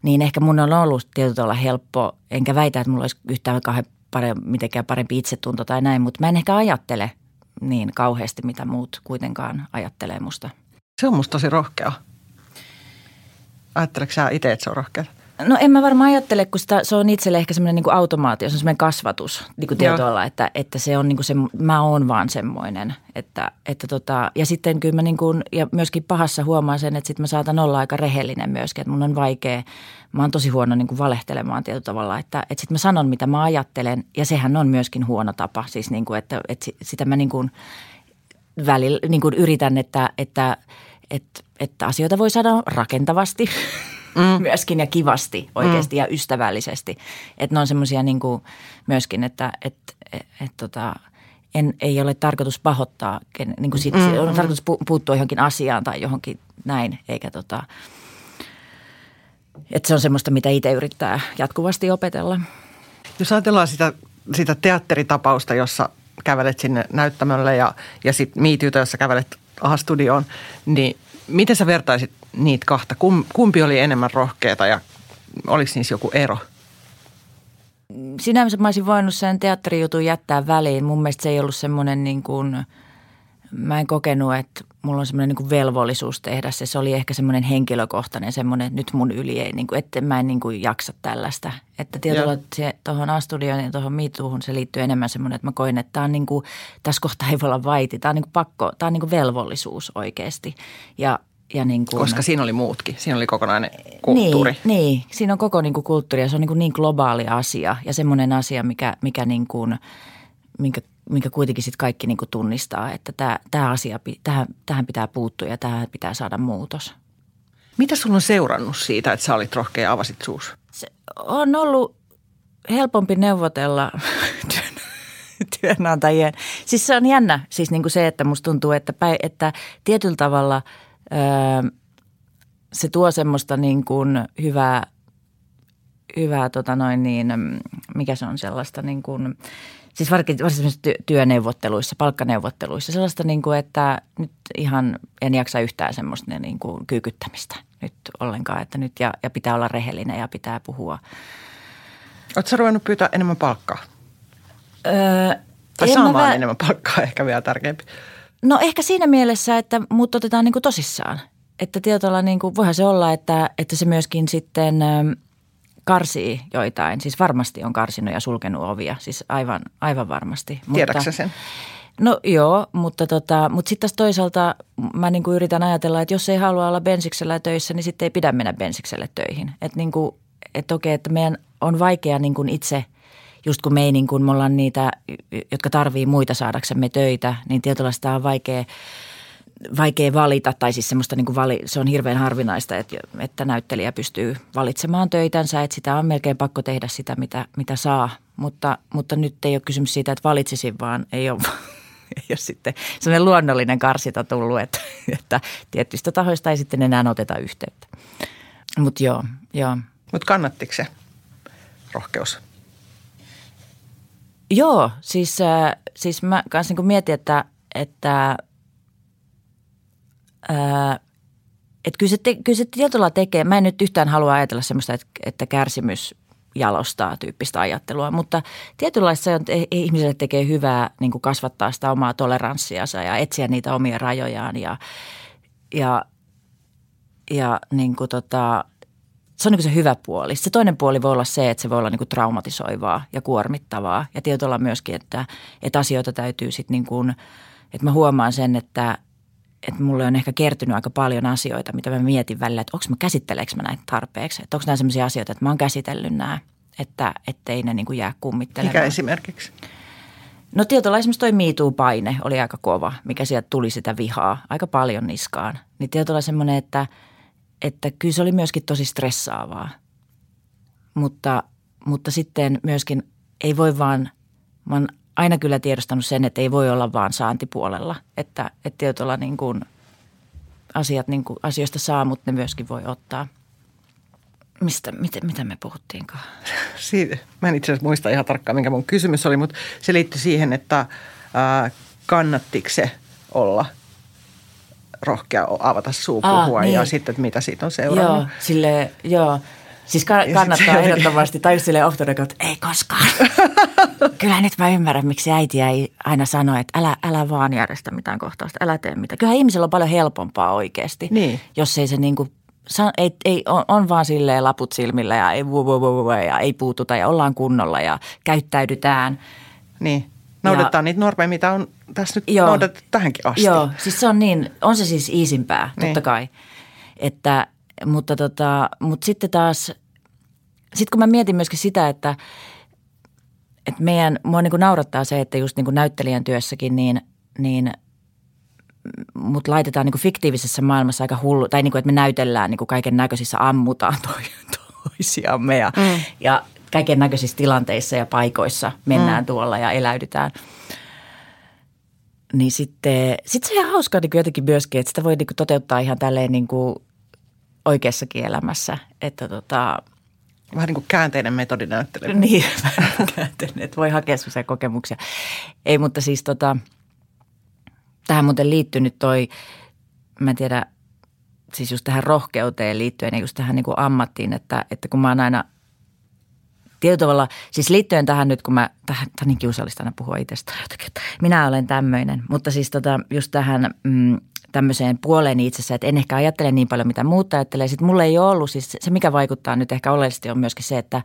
Niin ehkä mun on ollut tietyllä helppo, enkä väitä, että mulla olisi yhtään kauhean parempi, mitenkään parempi itsetunto tai näin, mutta mä en ehkä ajattele niin kauheasti, mitä muut kuitenkaan ajattelee musta. Se on musta tosi rohkea. Ajatteleeko sä itse, että se on rohkea? No en mä varmaan ajattele, kun sitä, se on itselle ehkä semmoinen niin automaatio, se on semmoinen kasvatus niin tietoilla, että, että se on niin kuin se, mä oon vaan semmoinen. Että, että tota, ja sitten kyllä mä niin kuin, ja myöskin pahassa huomaan sen, että sitten mä saatan olla aika rehellinen myöskin, että mun on vaikea, mä oon tosi huono niin kuin valehtelemaan tietyllä tavalla, että, että sitten mä sanon mitä mä ajattelen ja sehän on myöskin huono tapa, siis niin kuin, että, että sitä mä niin kuin välillä niin kuin yritän, että, että, että, että asioita voi saada rakentavasti [laughs] – mm. myöskin ja kivasti oikeasti mm. ja ystävällisesti. Että ne on semmoisia niin myöskin, että et, et, et, tota, en, ei ole tarkoitus pahoittaa, niin kuin sit, mm, on tarkoitus puuttua johonkin asiaan tai johonkin näin, eikä tota, että se on semmoista, mitä itse yrittää jatkuvasti opetella. Jos ajatellaan sitä, sitä teatteritapausta, jossa kävelet sinne näyttämölle ja, ja sitten miityytä, jossa kävelet A-studioon, niin miten sä vertaisit niitä kahta? Kumpi oli enemmän rohkeata ja oliko niissä joku ero? Sinänsä mä olisin voinut sen teatterijutun jättää väliin. Mun mielestä se ei ollut semmoinen niin kuin – mä en kokenut, että mulla on semmoinen niin velvollisuus tehdä se. Se oli ehkä semmoinen henkilökohtainen semmoinen, että nyt mun yli ei, niin kuin, että mä en niin kuin jaksa tällaista. Että tietyllä se tuohon A-studioon ja tuohon miituuhun se liittyy enemmän semmoinen, että mä koin, että tämä on niin kuin, tässä kohtaa ei voi olla vaiti. Tämä on niin kuin pakko, tämä on niin kuin velvollisuus oikeasti. Ja ja niin kuin, Koska siinä oli muutkin, siinä oli kokonainen kulttuuri. Niin, niin siinä on koko niin kuin kulttuuri ja se on niin, kuin niin globaali asia ja semmoinen asia, mikä, mikä niin kuin, minkä minkä kuitenkin sitten kaikki niin kuin tunnistaa, että tämä, tämä asia, tähän, tähän pitää puuttua ja tähän pitää saada muutos. Mitä sulla on seurannut siitä, että sä olit rohkea ja avasit suus? Se on ollut helpompi neuvotella [laughs] työnantajien. Siis se on jännä, siis niin kuin se, että musta tuntuu, että, päin, että tietyllä tavalla se tuo semmoista niin kuin hyvää, hyvää tota noin niin, mikä se on sellaista niin kuin – siis varsinaisissa työneuvotteluissa, palkkaneuvotteluissa, sellaista niin kuin, että nyt ihan en jaksa yhtään semmoista niin kuin kyykyttämistä nyt ollenkaan, että nyt ja, ja pitää olla rehellinen ja pitää puhua. Oletko ruvennut pyytää enemmän palkkaa? Öö, tai saamaan vä- enemmän palkkaa [laughs] ehkä vielä tärkeämpi. No ehkä siinä mielessä, että muut otetaan niin kuin tosissaan. Että tietyllä niin kuin, voihan se olla, että, että se myöskin sitten – karsii joitain. Siis varmasti on karsinut ja sulkenut ovia, siis aivan, aivan varmasti. Tiedätkö sen? No joo, mutta, tota, mutta sitten taas toisaalta mä niin kuin yritän ajatella, että jos ei halua olla bensiksellä töissä, niin sitten ei pidä mennä bensikselle töihin. Että niin kuin, että okei, että meidän on vaikea niin kuin itse, just kun me ei niin kuin, me ollaan niitä, jotka tarvii muita saadaksemme töitä, niin tietyllä sitä on vaikea – vaikea valita, tai siis semmoista niin kuin vali, se on hirveän harvinaista, että, että näyttelijä pystyy valitsemaan töitänsä, että sitä on melkein pakko tehdä sitä, mitä, mitä saa. Mutta, mutta nyt ei ole kysymys siitä, että valitsisin, vaan ei ole, [laughs] ei ole sitten semmoinen luonnollinen karsita tullut, että, että tietystä tahoista ei sitten enää oteta yhteyttä. Mutta joo, joo. Mutta kannattiko se rohkeus? Joo, siis, äh, siis mä kanssa niin mietin, että, että – että kyllä se, te, kyllä se tietyllä tekee, mä en nyt yhtään halua ajatella semmoista, että, että kärsimys jalostaa tyyppistä ajattelua, mutta tietynlaista on, ihmiselle tekee hyvää niin kuin kasvattaa sitä omaa toleranssiansa ja etsiä niitä omia rajojaan ja, ja, ja niin kuin tota, se on niin se hyvä puoli. Se toinen puoli voi olla se, että se voi olla niin kuin traumatisoivaa ja kuormittavaa ja tietyllä myöskin, että, että asioita täytyy sitten niin kuin, että mä huomaan sen, että – että mulle on ehkä kertynyt aika paljon asioita, mitä mä mietin välillä, että onko mä käsitteleekö mä näitä tarpeeksi. Että onko nämä sellaisia asioita, että mä oon käsitellyt nämä, että ettei ne niin kuin jää kummittelemaan. Mikä esimerkiksi? No tietyllä esimerkiksi toi MeToo-paine oli aika kova, mikä sieltä tuli sitä vihaa aika paljon niskaan. Niin tietyllä semmoinen, että, että kyllä se oli myöskin tosi stressaavaa. Mutta, mutta sitten myöskin ei voi vaan, mä oon aina kyllä tiedostanut sen, että ei voi olla vaan saantipuolella. Että, että tietyllä niin kuin asiat, niin kuin asioista saa, mutta ne myöskin voi ottaa. Mistä, mitä, mitä me puhuttiinkaan? [laughs] Siitä, mä en itse asiassa muista ihan tarkkaan, minkä mun kysymys oli, mutta se liittyi siihen, että ää, kannattiko se olla rohkea avata suu puhua Aa, niin. ja sitten, että mitä siitä on seurannut. Joo, sille, joo. Siis kannattaa ehdottomasti, tai silleen off record, ei koskaan. [laughs] Kyllä nyt mä ymmärrän, miksi äiti ei aina sano, että älä, älä vaan järjestä mitään kohtausta, älä tee mitään. Kyllä ihmisellä on paljon helpompaa oikeasti, niin. jos ei se niin kuin, ei, ei, on, on vaan silleen laput silmillä ja ei, vu, vu, vu, vu, ja ei puututa ja ollaan kunnolla ja käyttäydytään. Niin, noudatetaan ja, niitä normeja, mitä on tässä nyt joo, noudatettu tähänkin asti. Joo, siis se on niin, on se siis iisimpää, niin. totta kai. Että, mutta, tota, mutta sitten taas, sitten kun mä mietin myöskin sitä, että – että meidän, mua niin kuin naurattaa se, että just niin kuin näyttelijän työssäkin niin, niin mut laitetaan niin kuin fiktiivisessä maailmassa aika hullu, tai niin kuin, että me näytellään niin kuin kaiken näköisissä, ammutaan [laughs] to, toisiamme ja, mm. ja kaiken näköisissä tilanteissa ja paikoissa mennään mm. tuolla ja eläydytään. Niin sitten sit se on ihan hauskaa niin jotenkin myöskin, että sitä voi niin toteuttaa ihan tälleen niin kuin oikeassakin elämässä. Että tota, Vähän niin kuin käänteinen metodi näyttely. [laughs] Niin, käänteinen, että voi hakea sellaisia kokemuksia. Ei, mutta siis tota, tähän muuten liittyy nyt toi, mä en tiedä, siis just tähän rohkeuteen liittyen ja just tähän niin kuin ammattiin, että, että kun mä oon aina tietyllä tavalla, siis liittyen tähän nyt, kun mä, tähän, tämä on niin kiusallista aina puhua itsestään jotenkin, minä olen tämmöinen, mutta siis tota, just tähän mm, tämmöiseen puoleen itsessä, että en ehkä ajattele niin paljon, mitä muut ajattelee. Sitten mulla ei ollut, siis se mikä vaikuttaa nyt ehkä oleellisesti on myöskin se, että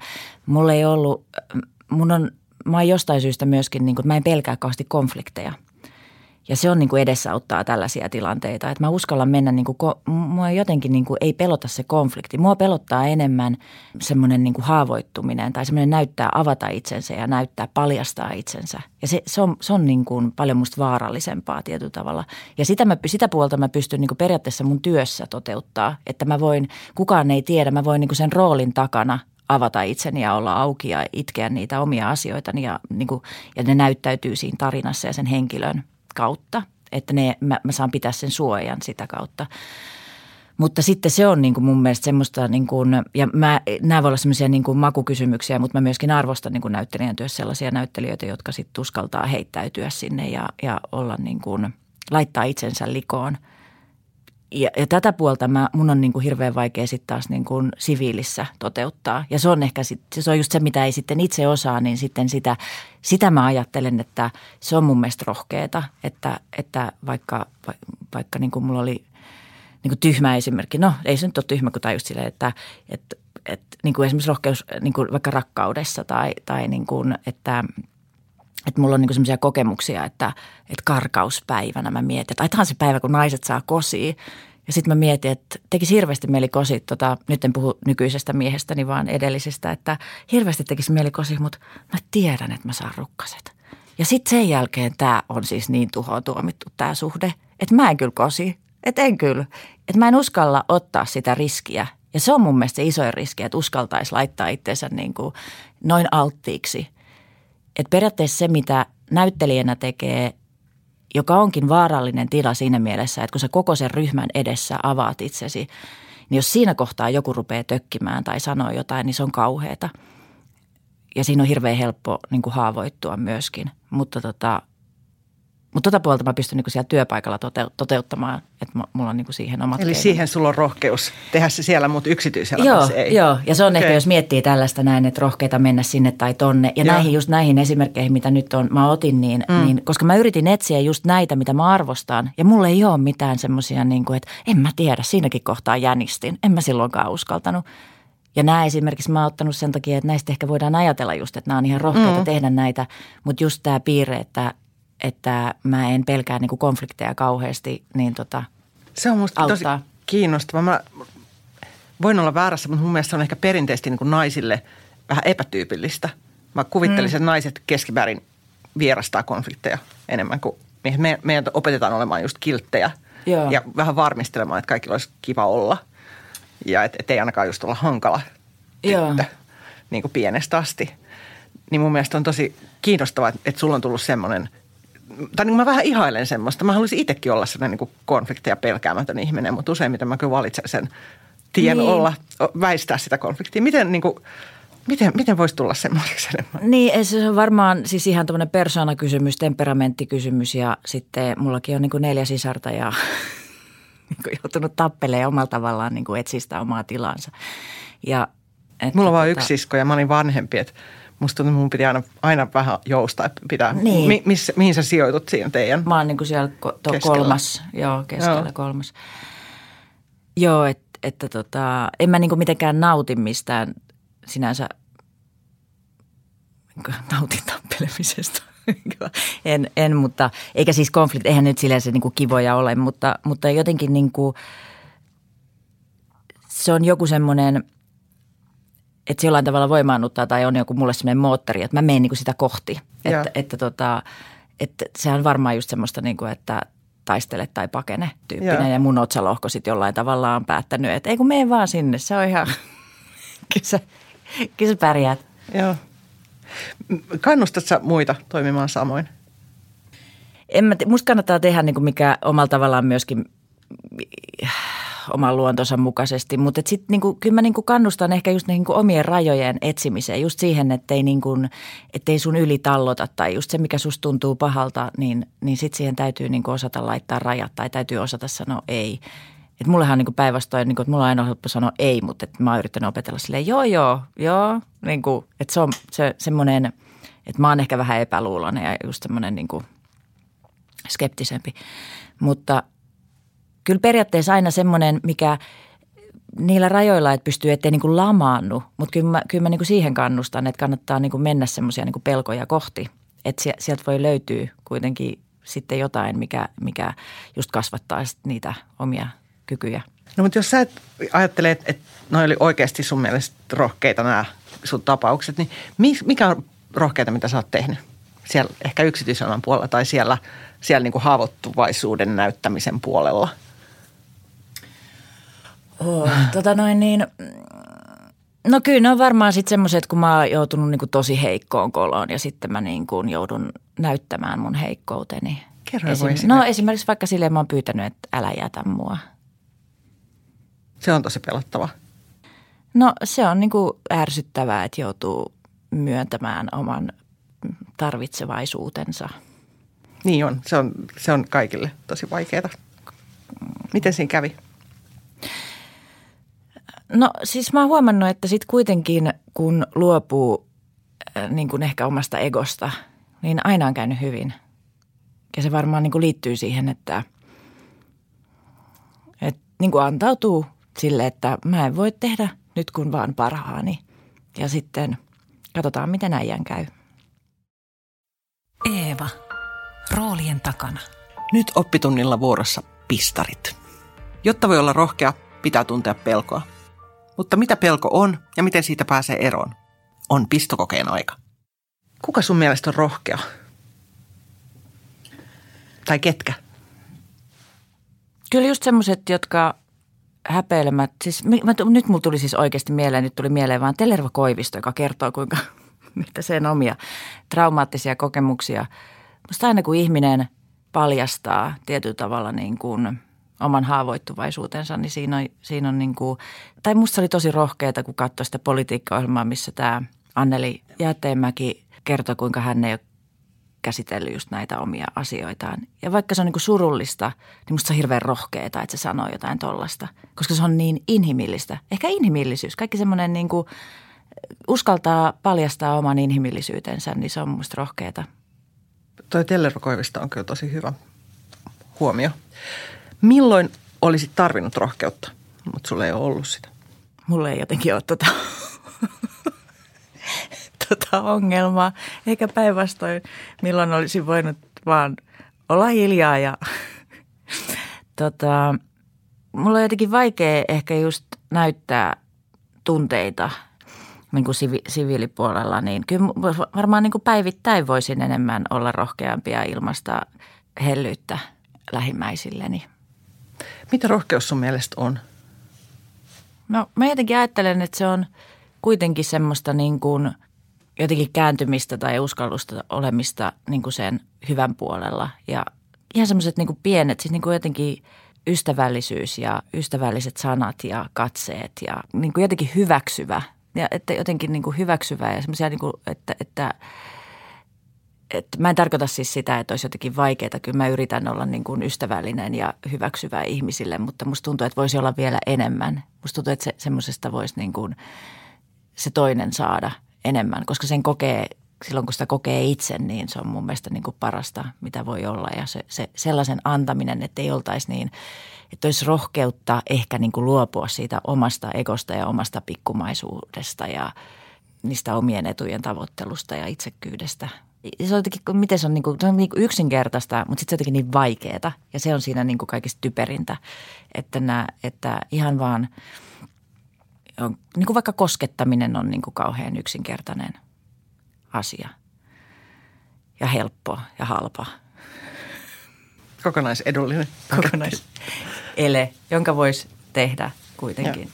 mulla ei ollut, mun on, mä oon jostain syystä myöskin, niin että mä en pelkää kauheasti konflikteja – ja se on niin kuin edesauttaa tällaisia tilanteita, että mä uskallan mennä, niin kuin, mua jotenkin niin kuin ei pelota se konflikti. Mua pelottaa enemmän semmoinen niin kuin haavoittuminen tai semmoinen näyttää avata itsensä ja näyttää paljastaa itsensä. Ja se, se on, se on niin kuin paljon musta vaarallisempaa tietyllä tavalla. Ja sitä, mä, sitä puolta mä pystyn niin kuin periaatteessa mun työssä toteuttaa, että mä voin, kukaan ei tiedä, mä voin niin kuin sen roolin takana avata itseni ja olla auki ja itkeä niitä omia asioitani ja, niin kuin, ja ne näyttäytyy siinä tarinassa ja sen henkilön kautta, että ne, mä, mä saan pitää sen suojan sitä kautta. Mutta sitten se on niin kuin mun mielestä semmoista, niin kuin, ja mä, nämä voi olla semmoisia niin kuin makukysymyksiä, mutta mä myöskin arvostan niin kuin näyttelijän työssä sellaisia näyttelijöitä, jotka sitten uskaltaa heittäytyä sinne ja, ja olla niin kuin, laittaa itsensä likoon – ja, ja tätä puolta mä, mun on niin kuin hirveän vaikea sitten taas niin kuin siviilissä toteuttaa. Ja se on ehkä sit, se on just se, mitä ei sitten itse osaa, niin sitten sitä, sitä mä ajattelen, että se on mun mielestä rohkeeta. Että, että vaikka, vaikka niin kuin mulla oli niin kuin tyhmä esimerkki, no ei se nyt ole tyhmä, kun tai just silleen, että, että, että niin kuin esimerkiksi rohkeus niin kuin vaikka rakkaudessa tai, tai niin kuin, että – että mulla on niinku semmoisia kokemuksia, että, että karkauspäivänä mä mietin, että on se päivä, kun naiset saa kosia. Ja sitten mä mietin, että tekisi hirveästi mieli kosi, tota, nyt en puhu nykyisestä miehestäni, vaan edellisestä, että hirveästi tekisi mieli kosi, mutta mä tiedän, että mä saan rukkaset. Ja sitten sen jälkeen tämä on siis niin tuhoon tuomittu tämä suhde, että mä en kyllä kosi, että en kyllä. Että mä en uskalla ottaa sitä riskiä. Ja se on mun mielestä se isoin riski, että uskaltaisi laittaa itsensä niin kuin noin alttiiksi – että periaatteessa se, mitä näyttelijänä tekee, joka onkin vaarallinen tila siinä mielessä, että kun sä koko sen ryhmän edessä avaat itsesi, niin jos siinä kohtaa joku rupeaa tökkimään tai sanoo jotain, niin se on kauheata. Ja siinä on hirveän helppo niin kuin haavoittua myöskin. Mutta tota, mutta tota puolta mä pystyn niinku siellä työpaikalla toteuttamaan, että mulla on niinku siihen omat Eli keinot. siihen sulla on rohkeus tehdä se siellä, mutta yksityisellä joo, ei. Joo, ja se on okay. ehkä, jos miettii tällaista näin, että rohkeita mennä sinne tai tonne. Ja joo. näihin just näihin esimerkkeihin, mitä nyt on, mä otin, niin, mm. niin, koska mä yritin etsiä just näitä, mitä mä arvostan. Ja mulla ei ole mitään semmoisia, niin kuin, että en mä tiedä, siinäkin kohtaa jänistin. En mä silloinkaan uskaltanut. Ja nämä esimerkiksi mä oon ottanut sen takia, että näistä ehkä voidaan ajatella just, että nämä on ihan rohkeita mm. tehdä näitä. Mutta just tämä piirre, että että mä en pelkää niin kuin konflikteja kauheasti, niin tota, Se on musta auttaa. tosi kiinnostava. Mä voin olla väärässä, mutta mun mielestä se on ehkä perinteisesti niin kuin naisille vähän epätyypillistä. Mä kuvittelisin, mm. että naiset keskimäärin vierastaa konflikteja enemmän kuin miehet. Me, meidän opetetaan olemaan just kilttejä Joo. ja vähän varmistelemaan, että kaikilla olisi kiva olla. Ja että et ei ainakaan just olla hankala tyttö Joo. niin kuin pienestä asti. Niin mun mielestä on tosi kiinnostavaa, että, että sulla on tullut semmoinen – tai niin mä vähän ihailen semmoista. Mä haluaisin itsekin olla sellainen niin konflikteja pelkäämätön ihminen, mutta useimmiten mä kyllä valitsen sen tien niin. olla, väistää sitä konfliktia. Miten, niin kuin, miten, miten voisi tulla semmoiseksi enemmän? Niin, se on varmaan siis ihan tämmöinen persoonakysymys, temperamenttikysymys ja sitten mullakin on niin kuin neljä sisarta ja [laughs] niin kuin joutunut tappelemaan omalla tavallaan niin kuin etsistä omaa tilansa. Ja, että Mulla on vain tota, yksi sisko ja mä olin vanhempi, että – musta tuntuu, mun piti aina, aina vähän joustaa, että pitää, niin. mi, missä, mihin sä sijoitut siinä teidän Mä oon niin kuin siellä ko- kolmas, joo, keskellä joo. kolmas. Joo, et, että tota, en mä niin kuin mitenkään nauti mistään sinänsä nautin tappelemisesta. [laughs] en, en, mutta eikä siis konflikti, eihän nyt silleen se niin kuin kivoja ole, mutta, mutta jotenkin niin kuin, se on joku semmoinen – että se jollain tavalla voimaannuttaa tai on joku mulle semmoinen moottori, että mä menen niin kuin sitä kohti. Että, että, tota, että se on varmaan just semmoista, niin kuin, että taistele tai pakene tyyppinen. Ja, ja mun otsalohko sitten jollain tavalla on päättänyt, että ei kun mene vaan sinne, se on ihan, [laughs] kyllä sä, kyllä sä pärjäät. Joo. Kannustatko sä muita toimimaan samoin? en mä, musta kannattaa tehdä niin kuin mikä omalla tavallaan myöskin oman luontonsa mukaisesti, mutta sitten niinku, kyllä mä niinku kannustan ehkä just niinku omien rajojen etsimiseen, just siihen, ettei, niinku, ettei sun yli tallota tai just se, mikä susta tuntuu pahalta, niin, niin sitten siihen täytyy niinku osata laittaa rajat tai täytyy osata sanoa ei. Et mullehan niinku päinvastoin, niinku, että mulla on aina helppo sanoa ei, mutta mä oon yrittänyt opetella silleen joo, joo, joo. Niinku, että se on se, semmoinen, että mä oon ehkä vähän epäluuloinen ja just semmoinen niinku skeptisempi. Mutta – kyllä periaatteessa aina semmoinen, mikä niillä rajoilla, että pystyy ettei niin kuin lamaannu, mutta kyllä mä, kyllä mä niin kuin siihen kannustan, että kannattaa niin kuin mennä semmoisia niin pelkoja kohti, että sieltä voi löytyä kuitenkin sitten jotain, mikä, mikä just kasvattaa niitä omia kykyjä. No mutta jos sä et ajattelet, että, noi oli oikeasti sun mielestä rohkeita nämä sun tapaukset, niin mikä on rohkeita, mitä sä oot tehnyt? Siellä ehkä yksityiselämän puolella tai siellä, siellä niin kuin haavoittuvaisuuden näyttämisen puolella – Oh, tota noin niin, no kyllä ne on varmaan sitten semmoiset, kun mä oon joutunut niin kuin tosi heikkoon koloon ja sitten mä niin kuin joudun näyttämään mun heikkouteni. Kerro Esim- No esimerkiksi vaikka silleen mä oon pyytänyt, että älä jätä mua. Se on tosi pelottava. No se on niin kuin ärsyttävää, että joutuu myöntämään oman tarvitsevaisuutensa. Niin on. Se on, se on kaikille tosi vaikeaa. Miten siinä kävi? No siis mä oon huomannut, että sitten kuitenkin kun luopuu äh, niin kuin ehkä omasta egosta, niin aina on käynyt hyvin. Ja se varmaan niin kuin liittyy siihen, että, että niin kuin antautuu sille, että mä en voi tehdä nyt kun vaan parhaani. Ja sitten katsotaan, miten äijän käy. Eeva, roolien takana. Nyt oppitunnilla vuorossa pistarit. Jotta voi olla rohkea, pitää tuntea pelkoa – mutta mitä pelko on ja miten siitä pääsee eroon? On pistokokeen aika. Kuka sun mielestä on rohkea? Tai ketkä? Kyllä just semmoiset, jotka häpeilemät. Siis, mä, nyt mulla tuli siis oikeasti mieleen, nyt tuli mieleen vaan Telerva Koivisto, joka kertoo kuinka, [laughs] mitä sen omia traumaattisia kokemuksia. Musta aina kun ihminen paljastaa tietyllä tavalla niin kuin – oman haavoittuvaisuutensa, niin siinä on, siinä on niin kuin, tai musta oli tosi rohkeaa, kun katsoi sitä politiikkaohjelmaa, missä tämä Anneli Jäätteenmäki kertoi, kuinka hän ei ole käsitellyt just näitä omia asioitaan. Ja vaikka se on niin kuin surullista, niin musta se on hirveän rohkeaa, että se sanoo jotain tollasta, koska se on niin inhimillistä. Ehkä inhimillisyys, kaikki semmoinen niin kuin uskaltaa paljastaa oman inhimillisyytensä, niin se on musta rohkeaa. Toi Tellervo on kyllä tosi hyvä huomio. Milloin olisit tarvinnut rohkeutta, mutta sulla ei ole ollut sitä? Mulla ei jotenkin ole tota, tota ongelmaa. Eikä päinvastoin, milloin olisin voinut vaan olla hiljaa ja tota, mulla on jotenkin vaikea ehkä just näyttää tunteita niin kuin sivi, siviilipuolella, niin kyllä varmaan niin kuin päivittäin voisin enemmän olla rohkeampia ilmasta hellyyttä lähimmäisilleni. Mitä rohkeus sun mielestä on? No mä jotenkin ajattelen, että se on kuitenkin semmoista niin kuin jotenkin kääntymistä tai uskallusta olemista niin kuin sen hyvän puolella. Ja ihan semmoiset niin pienet, siis niin kuin jotenkin ystävällisyys ja ystävälliset sanat ja katseet ja niin kuin jotenkin hyväksyvä. Ja että jotenkin niin kuin hyväksyvä ja semmoisia, niin kuin, että, että – että mä en tarkoita siis sitä, että olisi jotenkin vaikeaa. Kyllä mä yritän olla niin kuin ystävällinen ja hyväksyvä ihmisille, mutta musta tuntuu, että voisi olla vielä enemmän. Musta tuntuu, että se, semmoisesta voisi niin kuin se toinen saada enemmän, koska sen kokee, silloin kun sitä kokee itse, niin se on mun mielestä niin kuin parasta, mitä voi olla. Ja se, se sellaisen antaminen, että ei oltaisi niin, että olisi rohkeutta ehkä niin kuin luopua siitä omasta egosta ja omasta pikkumaisuudesta ja niistä omien etujen tavoittelusta ja itsekyydestä – se on jotenkin, miten se on, niin kuin, se on niin kuin yksinkertaista, mutta sitten se on jotenkin niin vaikeaa. Ja se on siinä niin kuin kaikista typerintä, että, nämä, että ihan vaan, on, niin kuin vaikka koskettaminen on niin kuin kauhean yksinkertainen asia. Ja helppo ja halpa. Kokonaisedullinen. Kokonaisele, jonka voisi tehdä kuitenkin. Ja.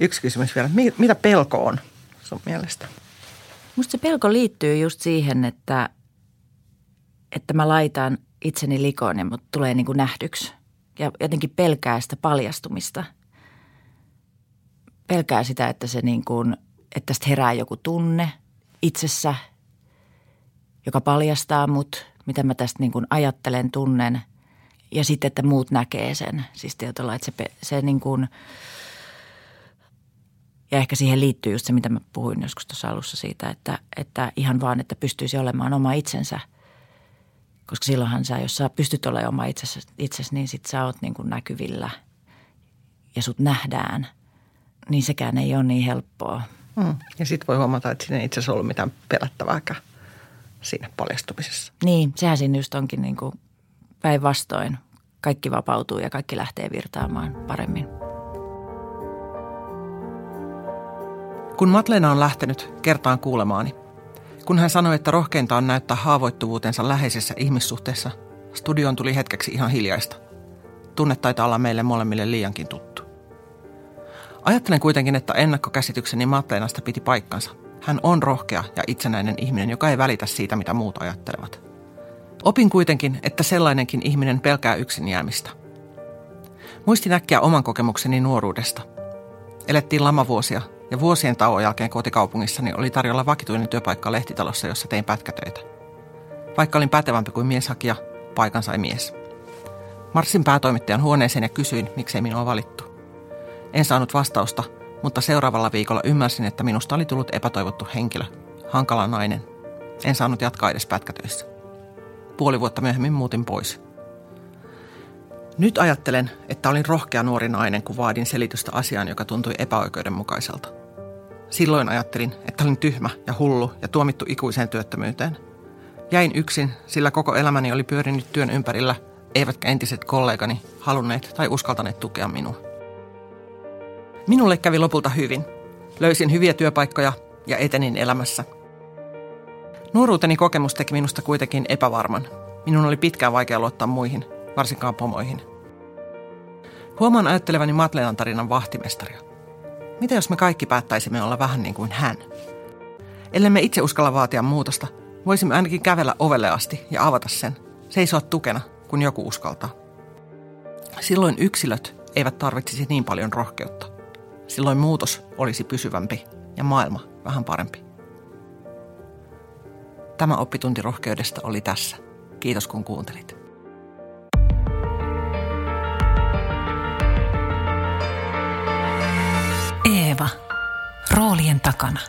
Yksi kysymys vielä. Mitä pelko on sun mielestä? Musta se pelko liittyy just siihen, että, että mä laitan itseni likoon ja mut tulee niin kuin nähdyksi. Ja jotenkin pelkää sitä paljastumista. Pelkää sitä, että se niin kuin, että tästä herää joku tunne itsessä, joka paljastaa mut, mitä mä tästä niin kuin ajattelen, tunnen. Ja sitten, että muut näkee sen. Siis tietyllä, että se, se niin kuin, ja ehkä siihen liittyy just se, mitä mä puhuin joskus tuossa alussa siitä, että, että ihan vaan, että pystyisi olemaan oma itsensä – koska silloinhan sä, jos sä pystyt olemaan oma itsesi, itsesi niin sit sä oot niin kuin näkyvillä ja sut nähdään. Niin sekään ei ole niin helppoa. Hmm. Ja sitten voi huomata, että siinä ei itse asiassa ollut mitään pelättävääkään siinä paljastumisessa. Niin, sehän siinä just onkin niin kuin päinvastoin. Kaikki vapautuu ja kaikki lähtee virtaamaan paremmin. Kun Matleena on lähtenyt kertaan kuulemaani, kun hän sanoi, että rohkeinta on näyttää haavoittuvuutensa läheisessä ihmissuhteessa, studioon tuli hetkeksi ihan hiljaista. Tunne taitaa olla meille molemmille liiankin tuttu. Ajattelen kuitenkin, että ennakkokäsitykseni Matleenasta piti paikkansa. Hän on rohkea ja itsenäinen ihminen, joka ei välitä siitä, mitä muut ajattelevat. Opin kuitenkin, että sellainenkin ihminen pelkää yksin jäämistä. Muistin äkkiä oman kokemukseni nuoruudesta. Elettiin lamavuosia ja vuosien tauon jälkeen kotikaupungissani oli tarjolla vakituinen työpaikka lehtitalossa, jossa tein pätkätöitä. Vaikka olin pätevämpi kuin mieshakija, paikan sai mies. Marssin päätoimittajan huoneeseen ja kysyin, miksei minua valittu. En saanut vastausta, mutta seuraavalla viikolla ymmärsin, että minusta oli tullut epätoivottu henkilö, hankala nainen. En saanut jatkaa edes pätkätöissä. Puoli vuotta myöhemmin muutin pois. Nyt ajattelen, että olin rohkea nuori nainen, kun vaadin selitystä asiaan, joka tuntui epäoikeudenmukaiselta. Silloin ajattelin, että olin tyhmä ja hullu ja tuomittu ikuiseen työttömyyteen. Jäin yksin, sillä koko elämäni oli pyörinyt työn ympärillä, eivätkä entiset kollegani halunneet tai uskaltaneet tukea minua. Minulle kävi lopulta hyvin. Löysin hyviä työpaikkoja ja etenin elämässä. Nuoruuteni kokemus teki minusta kuitenkin epävarman. Minun oli pitkään vaikea luottaa muihin, varsinkaan pomoihin. Huomaan ajattelevani Matlenan tarinan vahtimestaria. Mitä jos me kaikki päättäisimme olla vähän niin kuin hän? Ellemme itse uskalla vaatia muutosta, voisimme ainakin kävellä ovelle asti ja avata sen, seisoa tukena, kun joku uskaltaa. Silloin yksilöt eivät tarvitsisi niin paljon rohkeutta. Silloin muutos olisi pysyvämpi ja maailma vähän parempi. Tämä oppitunti rohkeudesta oli tässä. Kiitos kun kuuntelit. Eeva. Roolien takana.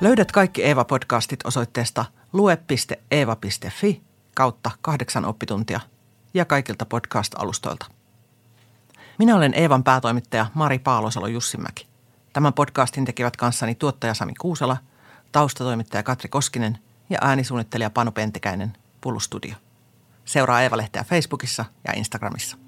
Löydät kaikki Eeva-podcastit osoitteesta lue.eeva.fi kautta kahdeksan oppituntia ja kaikilta podcast-alustoilta. Minä olen Eevan päätoimittaja Mari Paalosalo Jussimäki. Tämän podcastin tekivät kanssani tuottaja Sami Kuusela, taustatoimittaja Katri Koskinen ja äänisuunnittelija Panu Pentikäinen Pullustudio. Seuraa Eeva-lehteä Facebookissa ja Instagramissa.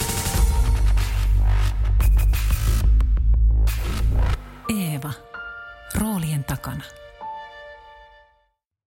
takana.